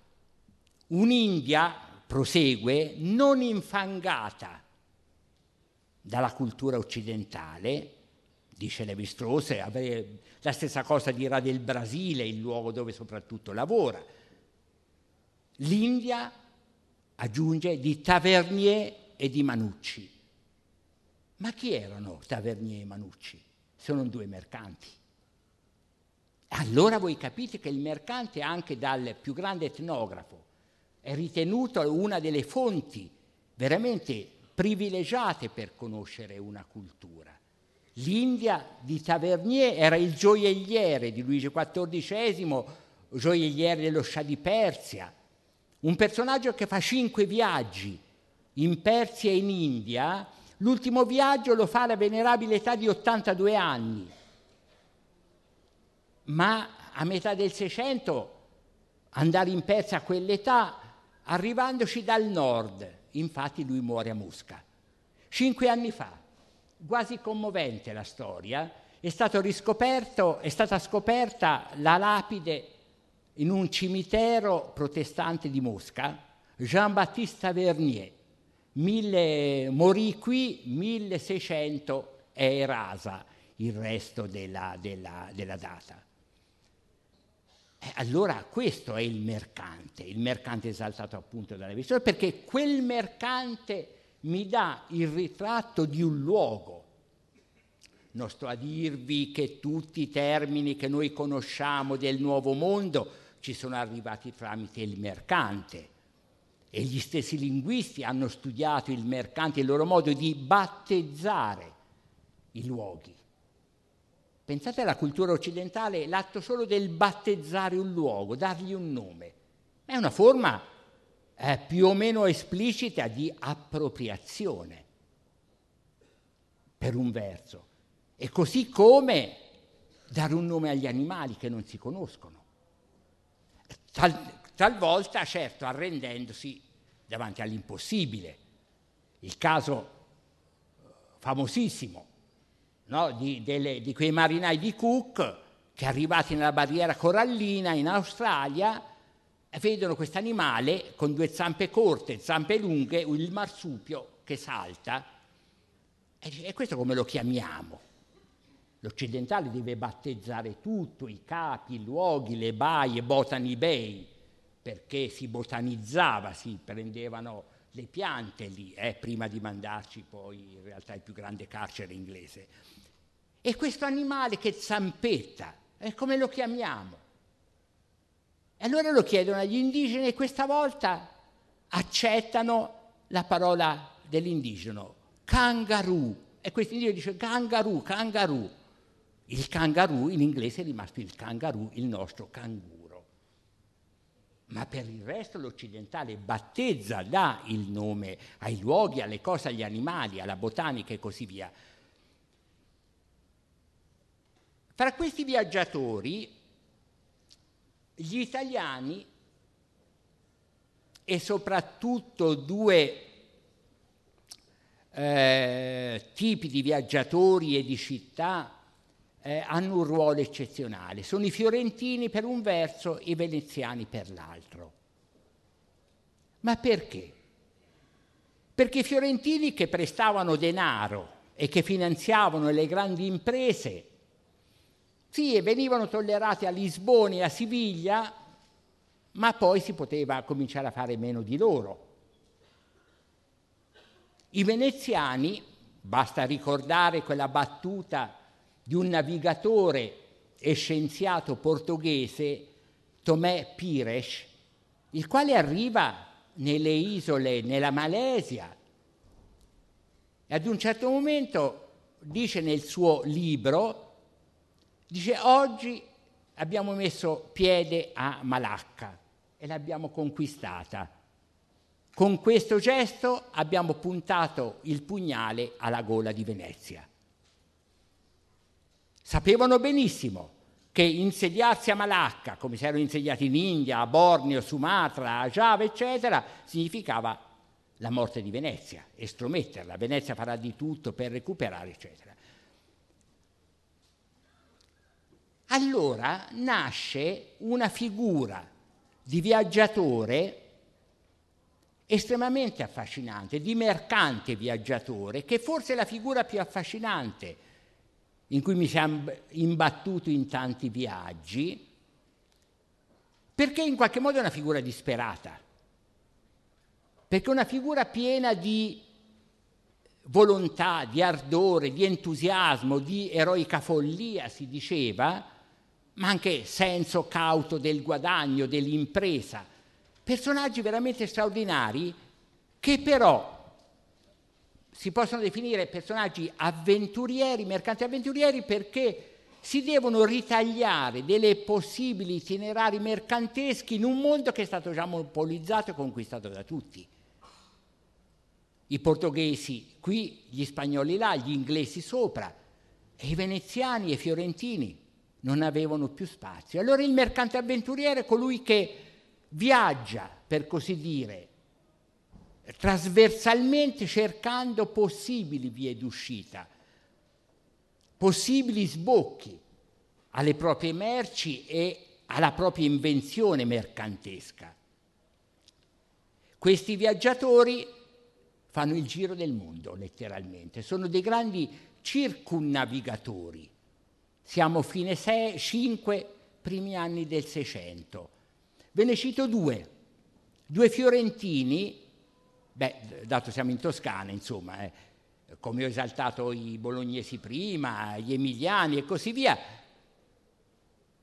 un'India, prosegue, non infangata dalla cultura occidentale, dice Levi Strauss, la stessa cosa dirà del Brasile, il luogo dove soprattutto lavora. L'India aggiunge di Tavernier e di Manucci. Ma chi erano Tavernier e Manucci? Sono due mercanti. allora voi capite che il mercante, anche dal più grande etnografo, ritenuto una delle fonti veramente privilegiate per conoscere una cultura. L'India di Tavernier era il gioielliere di Luigi XIV, gioielliere dello Shah di Persia, un personaggio che fa cinque viaggi in Persia e in India. L'ultimo viaggio lo fa alla venerabile età di 82 anni, ma a metà del Seicento andare in Persia a quell'età, arrivandoci dal nord, infatti lui muore a Mosca. Cinque anni fa, quasi commovente la storia, è, è stata scoperta la lapide in un cimitero protestante di Mosca, Jean-Baptiste Vernier, mille, morì qui 1600 è rasa il resto della, della, della data. Eh, allora questo è il mercante, il mercante esaltato appunto dalla visione, perché quel mercante mi dà il ritratto di un luogo. Non sto a dirvi che tutti i termini che noi conosciamo del nuovo mondo ci sono arrivati tramite il mercante e gli stessi linguisti hanno studiato il mercante, il loro modo di battezzare i luoghi. Pensate alla cultura occidentale, l'atto solo del battezzare un luogo, dargli un nome. È una forma eh, più o meno esplicita di appropriazione, per un verso. E così come dare un nome agli animali che non si conoscono. Tal, talvolta, certo, arrendendosi davanti all'impossibile. Il caso famosissimo no? di, delle, di quei marinai di Cook che arrivati nella barriera corallina in Australia vedono questo animale con due zampe corte, zampe lunghe, il marsupio che salta. E questo come lo chiamiamo? L'occidentale deve battezzare tutto, i capi, i luoghi, le baie, Botany Bay, perché si botanizzava, si prendevano le piante lì, eh, prima di mandarci poi in realtà il più grande carcere inglese. E questo animale che zampetta, eh, come lo chiamiamo? E allora lo chiedono agli indigeni e questa volta accettano la parola dell'indigeno, kangaroo. E questo indigeno dice kangaroo, kangaroo. Il kangaroo in inglese è rimasto il kangaroo, il nostro canguro. Ma per il resto l'occidentale battezza, dà il nome ai luoghi, alle cose, agli animali, alla botanica e così via. Tra questi viaggiatori, gli italiani e soprattutto due eh, tipi di viaggiatori e di città eh, hanno un ruolo eccezionale. Sono i fiorentini per un verso i veneziani per l'altro. Ma perché? Perché i fiorentini che prestavano denaro e che finanziavano le grandi imprese sì, e venivano tollerati a Lisbona e a Siviglia, ma poi si poteva cominciare a fare meno di loro. I veneziani, basta ricordare quella battuta di un navigatore e scienziato portoghese, Tomé Pires, il quale arriva nelle isole, nella Malesia, e ad un certo momento dice nel suo libro, Dice, oggi abbiamo messo piede a Malacca e l'abbiamo conquistata. Con questo gesto abbiamo puntato il pugnale alla gola di Venezia. Sapevano benissimo che insediarsi a Malacca, come si erano insediati in India, a Borneo, Sumatra, a Java, eccetera, significava la morte di Venezia, estrometterla. Venezia farà di tutto per recuperare, eccetera. allora nasce una figura di viaggiatore estremamente affascinante, di mercante viaggiatore, che forse è la figura più affascinante in cui mi sono imbattuto in tanti viaggi, perché in qualche modo è una figura disperata, perché è una figura piena di volontà, di ardore, di entusiasmo, di eroica follia, si diceva, ma anche senso cauto del guadagno, dell'impresa. Personaggi veramente straordinari che però si possono definire personaggi avventurieri, mercanti avventurieri, perché si devono ritagliare delle possibili itinerari mercanteschi in un mondo che è stato già monopolizzato e conquistato da tutti. I portoghesi qui, gli spagnoli là, gli inglesi sopra, e i veneziani e i fiorentini non avevano più spazio. Allora il mercante avventuriero è colui che viaggia, per così dire, trasversalmente cercando possibili vie d'uscita, possibili sbocchi alle proprie merci e alla propria invenzione mercantesca. Questi viaggiatori fanno il giro del mondo, letteralmente, sono dei grandi circunnavigatori. Siamo fine 5, primi anni del Seicento. Ve ne cito due, due fiorentini, beh, dato siamo in Toscana, insomma, eh, come ho esaltato i bolognesi prima, gli emiliani e così via,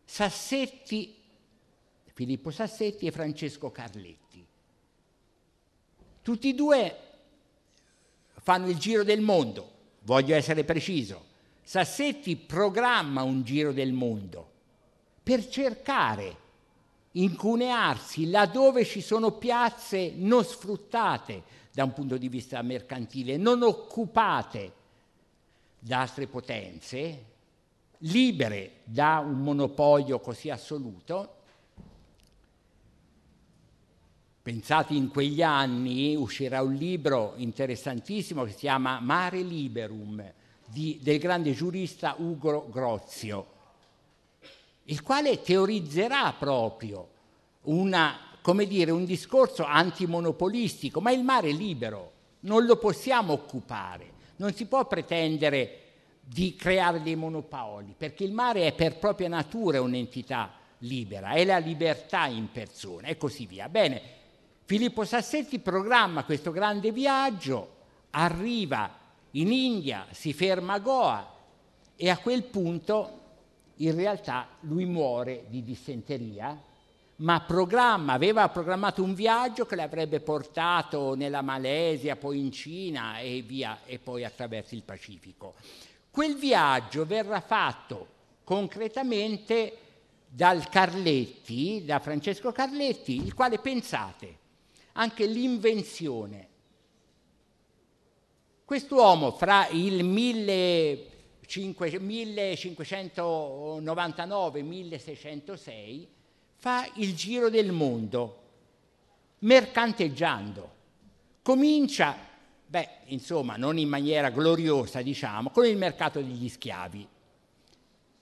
Sassetti, Filippo Sassetti e Francesco Carletti. Tutti e due fanno il giro del mondo, voglio essere preciso. Sassetti programma un giro del mondo per cercare incunearsi laddove ci sono piazze non sfruttate da un punto di vista mercantile, non occupate da altre potenze, libere da un monopolio così assoluto. Pensate in quegli anni uscirà un libro interessantissimo che si chiama Mare Liberum di, del grande giurista Ugo Grozio, il quale teorizzerà proprio una, dire, un discorso antimonopolistico, ma il mare è libero, non lo possiamo occupare, non si può pretendere di creare dei monopoli, perché il mare è per propria natura un'entità libera, è la libertà in persona e così via. Bene, Filippo Sassetti programma questo grande viaggio, arriva in India, si ferma a Goa e a quel punto in realtà lui muore di dissenteria, ma programma, aveva programmato un viaggio che l'avrebbe portato nella Malesia, poi in Cina e via, e poi attraverso il Pacifico. Quel viaggio verrà fatto concretamente dal Carletti, da Francesco Carletti, il quale pensate, anche l'invenzione. Quest'uomo fra il 1000 1599-1606, fa il giro del mondo mercanteggiando. Comincia, beh, insomma, non in maniera gloriosa, diciamo, con il mercato degli schiavi.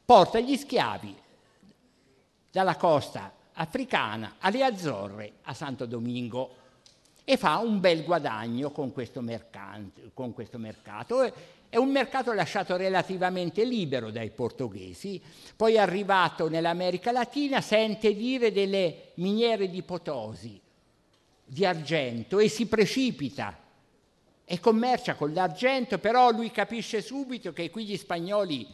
Porta gli schiavi dalla costa africana alle Azzorre a Santo Domingo e fa un bel guadagno con questo, mercante, con questo mercato. È un mercato lasciato relativamente libero dai portoghesi, poi arrivato nell'America Latina sente dire delle miniere di Potosi, di argento e si precipita e commercia con l'argento, però lui capisce subito che qui gli spagnoli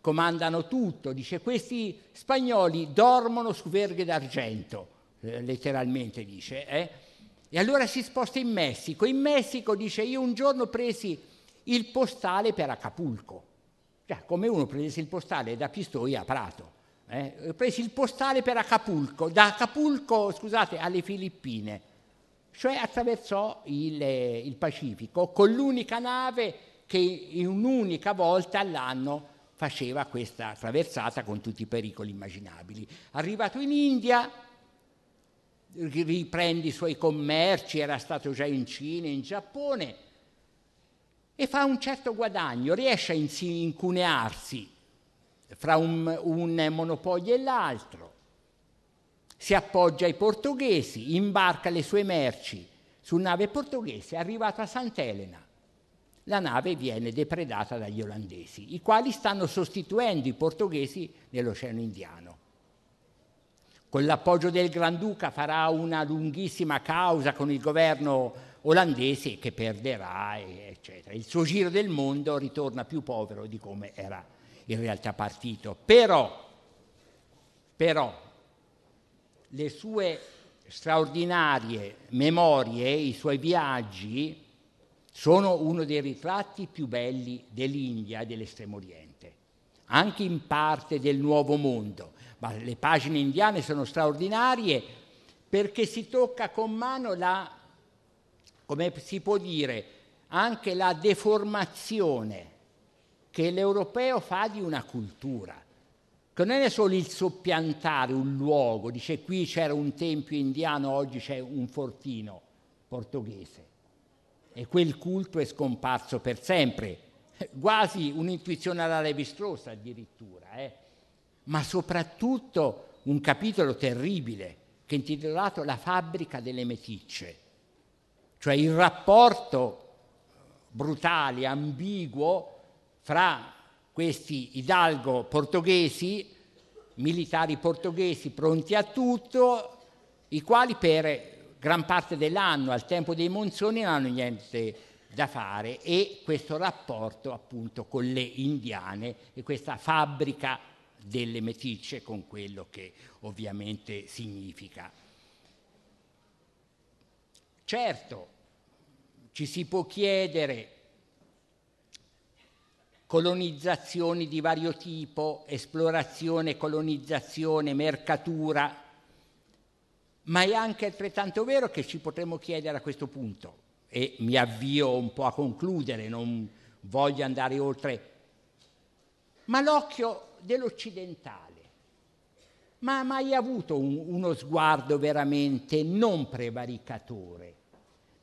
comandano tutto, dice questi spagnoli dormono su verghe d'argento, eh, letteralmente dice, eh? e allora si sposta in Messico. In Messico dice io un giorno presi il postale per Acapulco, cioè, come uno prese il postale da Pistoia a Prato. Eh? Presi il postale per Acapulco, da Acapulco, scusate, alle Filippine cioè attraversò il, il Pacifico con l'unica nave che in un'unica volta all'anno faceva questa traversata con tutti i pericoli immaginabili. Arrivato in India, riprende i suoi commerci, era stato già in Cina, in Giappone, e fa un certo guadagno, riesce a incunearsi fra un, un monopolio e l'altro, si appoggia ai portoghesi, imbarca le sue merci su nave portoghese, è arrivato a Sant'Elena. La nave viene depredata dagli olandesi, i quali stanno sostituendo i portoghesi nell'Oceano Indiano. Con l'appoggio del Granduca farà una lunghissima causa con il governo olandese che perderà, eccetera. Il suo giro del mondo ritorna più povero di come era in realtà partito. Però però le sue straordinarie memorie, i suoi viaggi, sono uno dei ritratti più belli dell'India e dell'Estremo Oriente, anche in parte del Nuovo Mondo. Ma le pagine indiane sono straordinarie perché si tocca con mano la, come si può dire, anche la deformazione che l'europeo fa di una cultura. Che non è solo il soppiantare un luogo, dice qui c'era un tempio indiano, oggi c'è un fortino portoghese. E quel culto è scomparso per sempre, quasi un'intuizione alla Levi-Strauss addirittura, eh? ma soprattutto un capitolo terribile che è intitolato La fabbrica delle meticce, cioè il rapporto brutale, ambiguo fra questi hidalgo portoghesi, militari portoghesi pronti a tutto, i quali per gran parte dell'anno, al tempo dei monsoni, non hanno niente da fare e questo rapporto appunto con le indiane e questa fabbrica delle meticce con quello che ovviamente significa. Certo, ci si può chiedere colonizzazioni di vario tipo, esplorazione, colonizzazione, mercatura, ma è anche altrettanto vero che ci potremmo chiedere a questo punto, e mi avvio un po' a concludere, non voglio andare oltre, ma l'occhio dell'occidentale, ma ha mai avuto un, uno sguardo veramente non prevaricatore,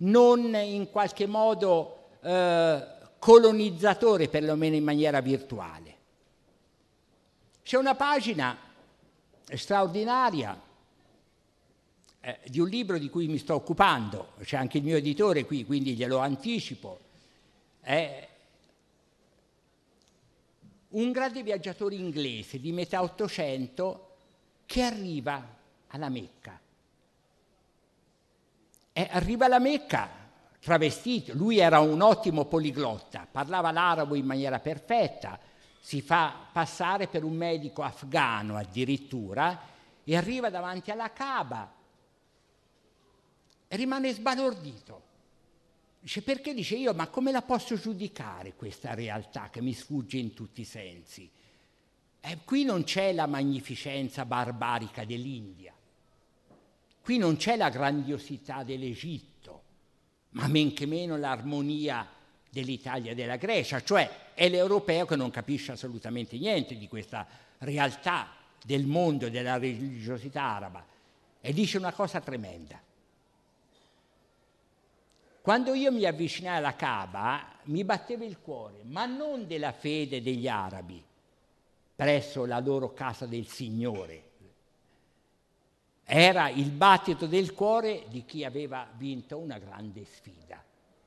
non in qualche modo eh, colonizzatore, perlomeno in maniera virtuale. C'è una pagina straordinaria eh, di un libro di cui mi sto occupando, c'è anche il mio editore qui, quindi glielo anticipo. È un grande viaggiatore inglese di metà Ottocento che arriva alla Mecca. E arriva alla Mecca travestito, lui era un ottimo poliglotta, parlava l'arabo in maniera perfetta, si fa passare per un medico afgano addirittura e arriva davanti alla Kaaba. E rimane sbalordito. Dice perché? Dice io, ma come la posso giudicare questa realtà che mi sfugge in tutti i sensi? Eh, qui non c'è la magnificenza barbarica dell'India, qui non c'è la grandiosità dell'Egitto ma men che meno l'armonia dell'Italia e della Grecia, cioè è l'europeo che non capisce assolutamente niente di questa realtà del mondo e della religiosità araba e dice una cosa tremenda. Quando io mi avvicinai alla Kaaba mi batteva il cuore, ma non della fede degli arabi presso la loro casa del Signore, era il battito del cuore di chi aveva vinto una grande sfida,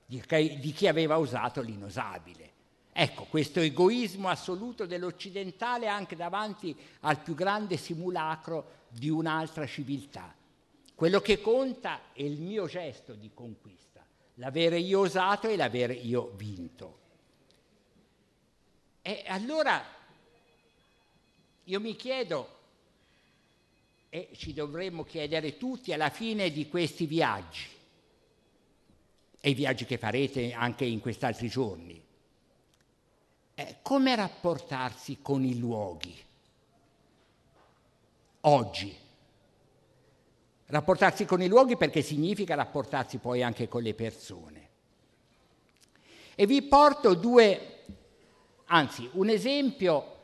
di chi, aveva usato l'inosabile. Ecco, questo egoismo assoluto dell'occidentale anche davanti al più grande simulacro di un'altra civiltà. Quello che conta è il mio gesto di conquista, l'avere io osato e l'avere io vinto. E allora io mi chiedo e ci dovremmo chiedere tutti alla fine di questi viaggi e i viaggi che farete anche in questi altri giorni. Eh, come rapportarsi con i luoghi oggi? Rapportarsi con i luoghi perché significa rapportarsi poi anche con le persone. E vi porto due, anzi un esempio,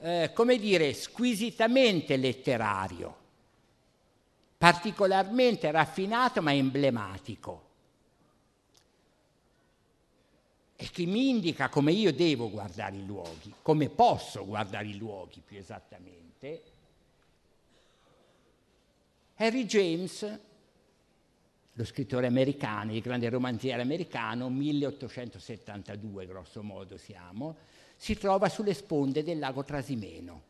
eh, come dire, squisitamente letterario particolarmente raffinato ma emblematico e che mi indica come io devo guardare i luoghi, come posso guardare i luoghi più esattamente. Harry James, lo scrittore americano, il grande romanziere americano, 1872 grosso modo siamo, si trova sulle sponde del lago Trasimeno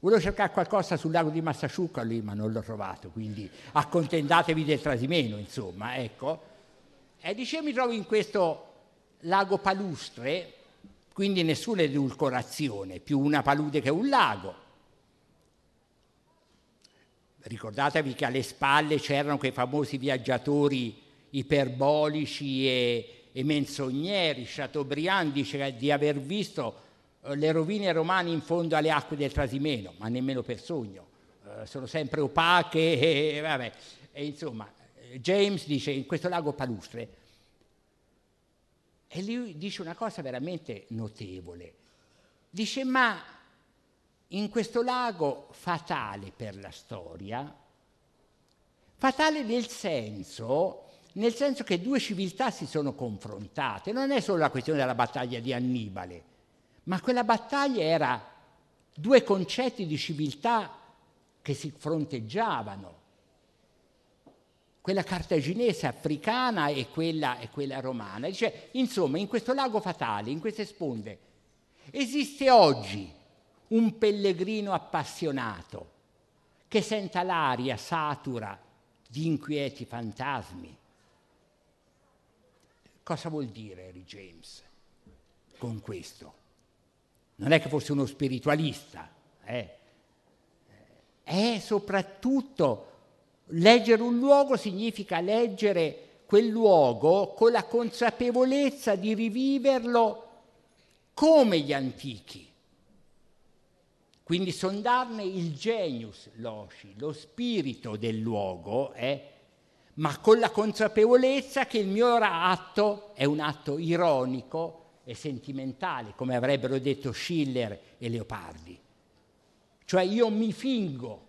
Volevo cercare qualcosa sul lago di Massaciuca lì, ma non l'ho trovato, quindi accontentatevi del trasimeno, insomma, ecco. E dice, mi trovo in questo lago palustre, quindi nessuna edulcorazione, più una palude che un lago. ricordatevi che alle spalle c'erano quei famosi viaggiatori iperbolici e, e menzogneri. Chateaubriand dice di aver visto le rovine romane in fondo alle acque del Trasimeno, ma nemmeno per sogno. Eh, sono sempre opache e, vabbè. e insomma James dice in questo lago palustre e lui dice una cosa veramente notevole. Dice ma in questo lago fatale per la storia, fatale nel senso, nel senso che due civiltà si sono confrontate, non è solo la questione della battaglia di Annibale, ma quella battaglia era due concetti di civiltà che si fronteggiavano, quella cartaginese africana e quella, e quella romana. Dice, insomma, in questo lago fatale, in queste sponde, esiste oggi un pellegrino appassionato che senta l'aria satura di inquieti fantasmi. Cosa vuol dire Harry James con questo? Non è che fosse uno spiritualista, eh? è soprattutto Leggere un luogo significa leggere quel luogo con la consapevolezza di riviverlo come gli antichi. Quindi sondarne il genius loci, lo spirito del luogo, eh, ma con la consapevolezza che il mio atto è un atto ironico e sentimentale, come avrebbero detto Schiller e Leopardi. Cioè io mi fingo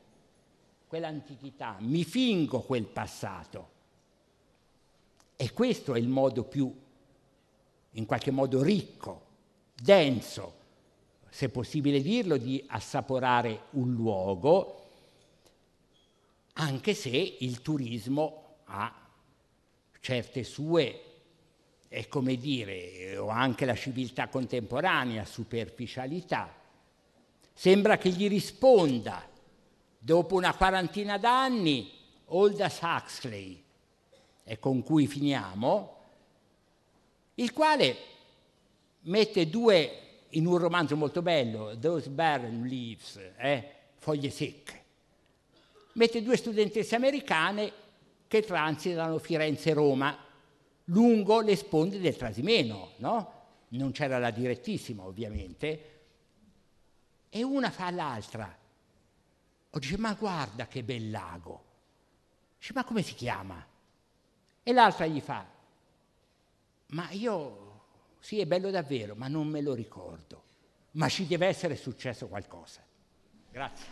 quell'antichità, mi fingo quel passato. E questo è il modo più, in qualche modo, ricco, denso, se possibile dirlo, di assaporare un luogo, anche se il turismo ha certe sue, è come dire, o anche la civiltà contemporanea, superficialità. Sembra che gli risponda dopo una quarantina d'anni, Aldous Huxley, e con cui finiamo, il quale mette due, in un romanzo molto bello, Those Barren Leaves, eh, foglie secche, mette due studentesse americane che transitano Firenze-Roma lungo le sponde del Trasimeno, no? Non c'era la direttissima ovviamente, e una fa all'altra, o dice, ma guarda che bel lago. Dice, ma come si chiama? E l'altra gli fa, ma io, sì, è bello davvero, ma non me lo ricordo. Ma ci deve essere successo qualcosa. Grazie.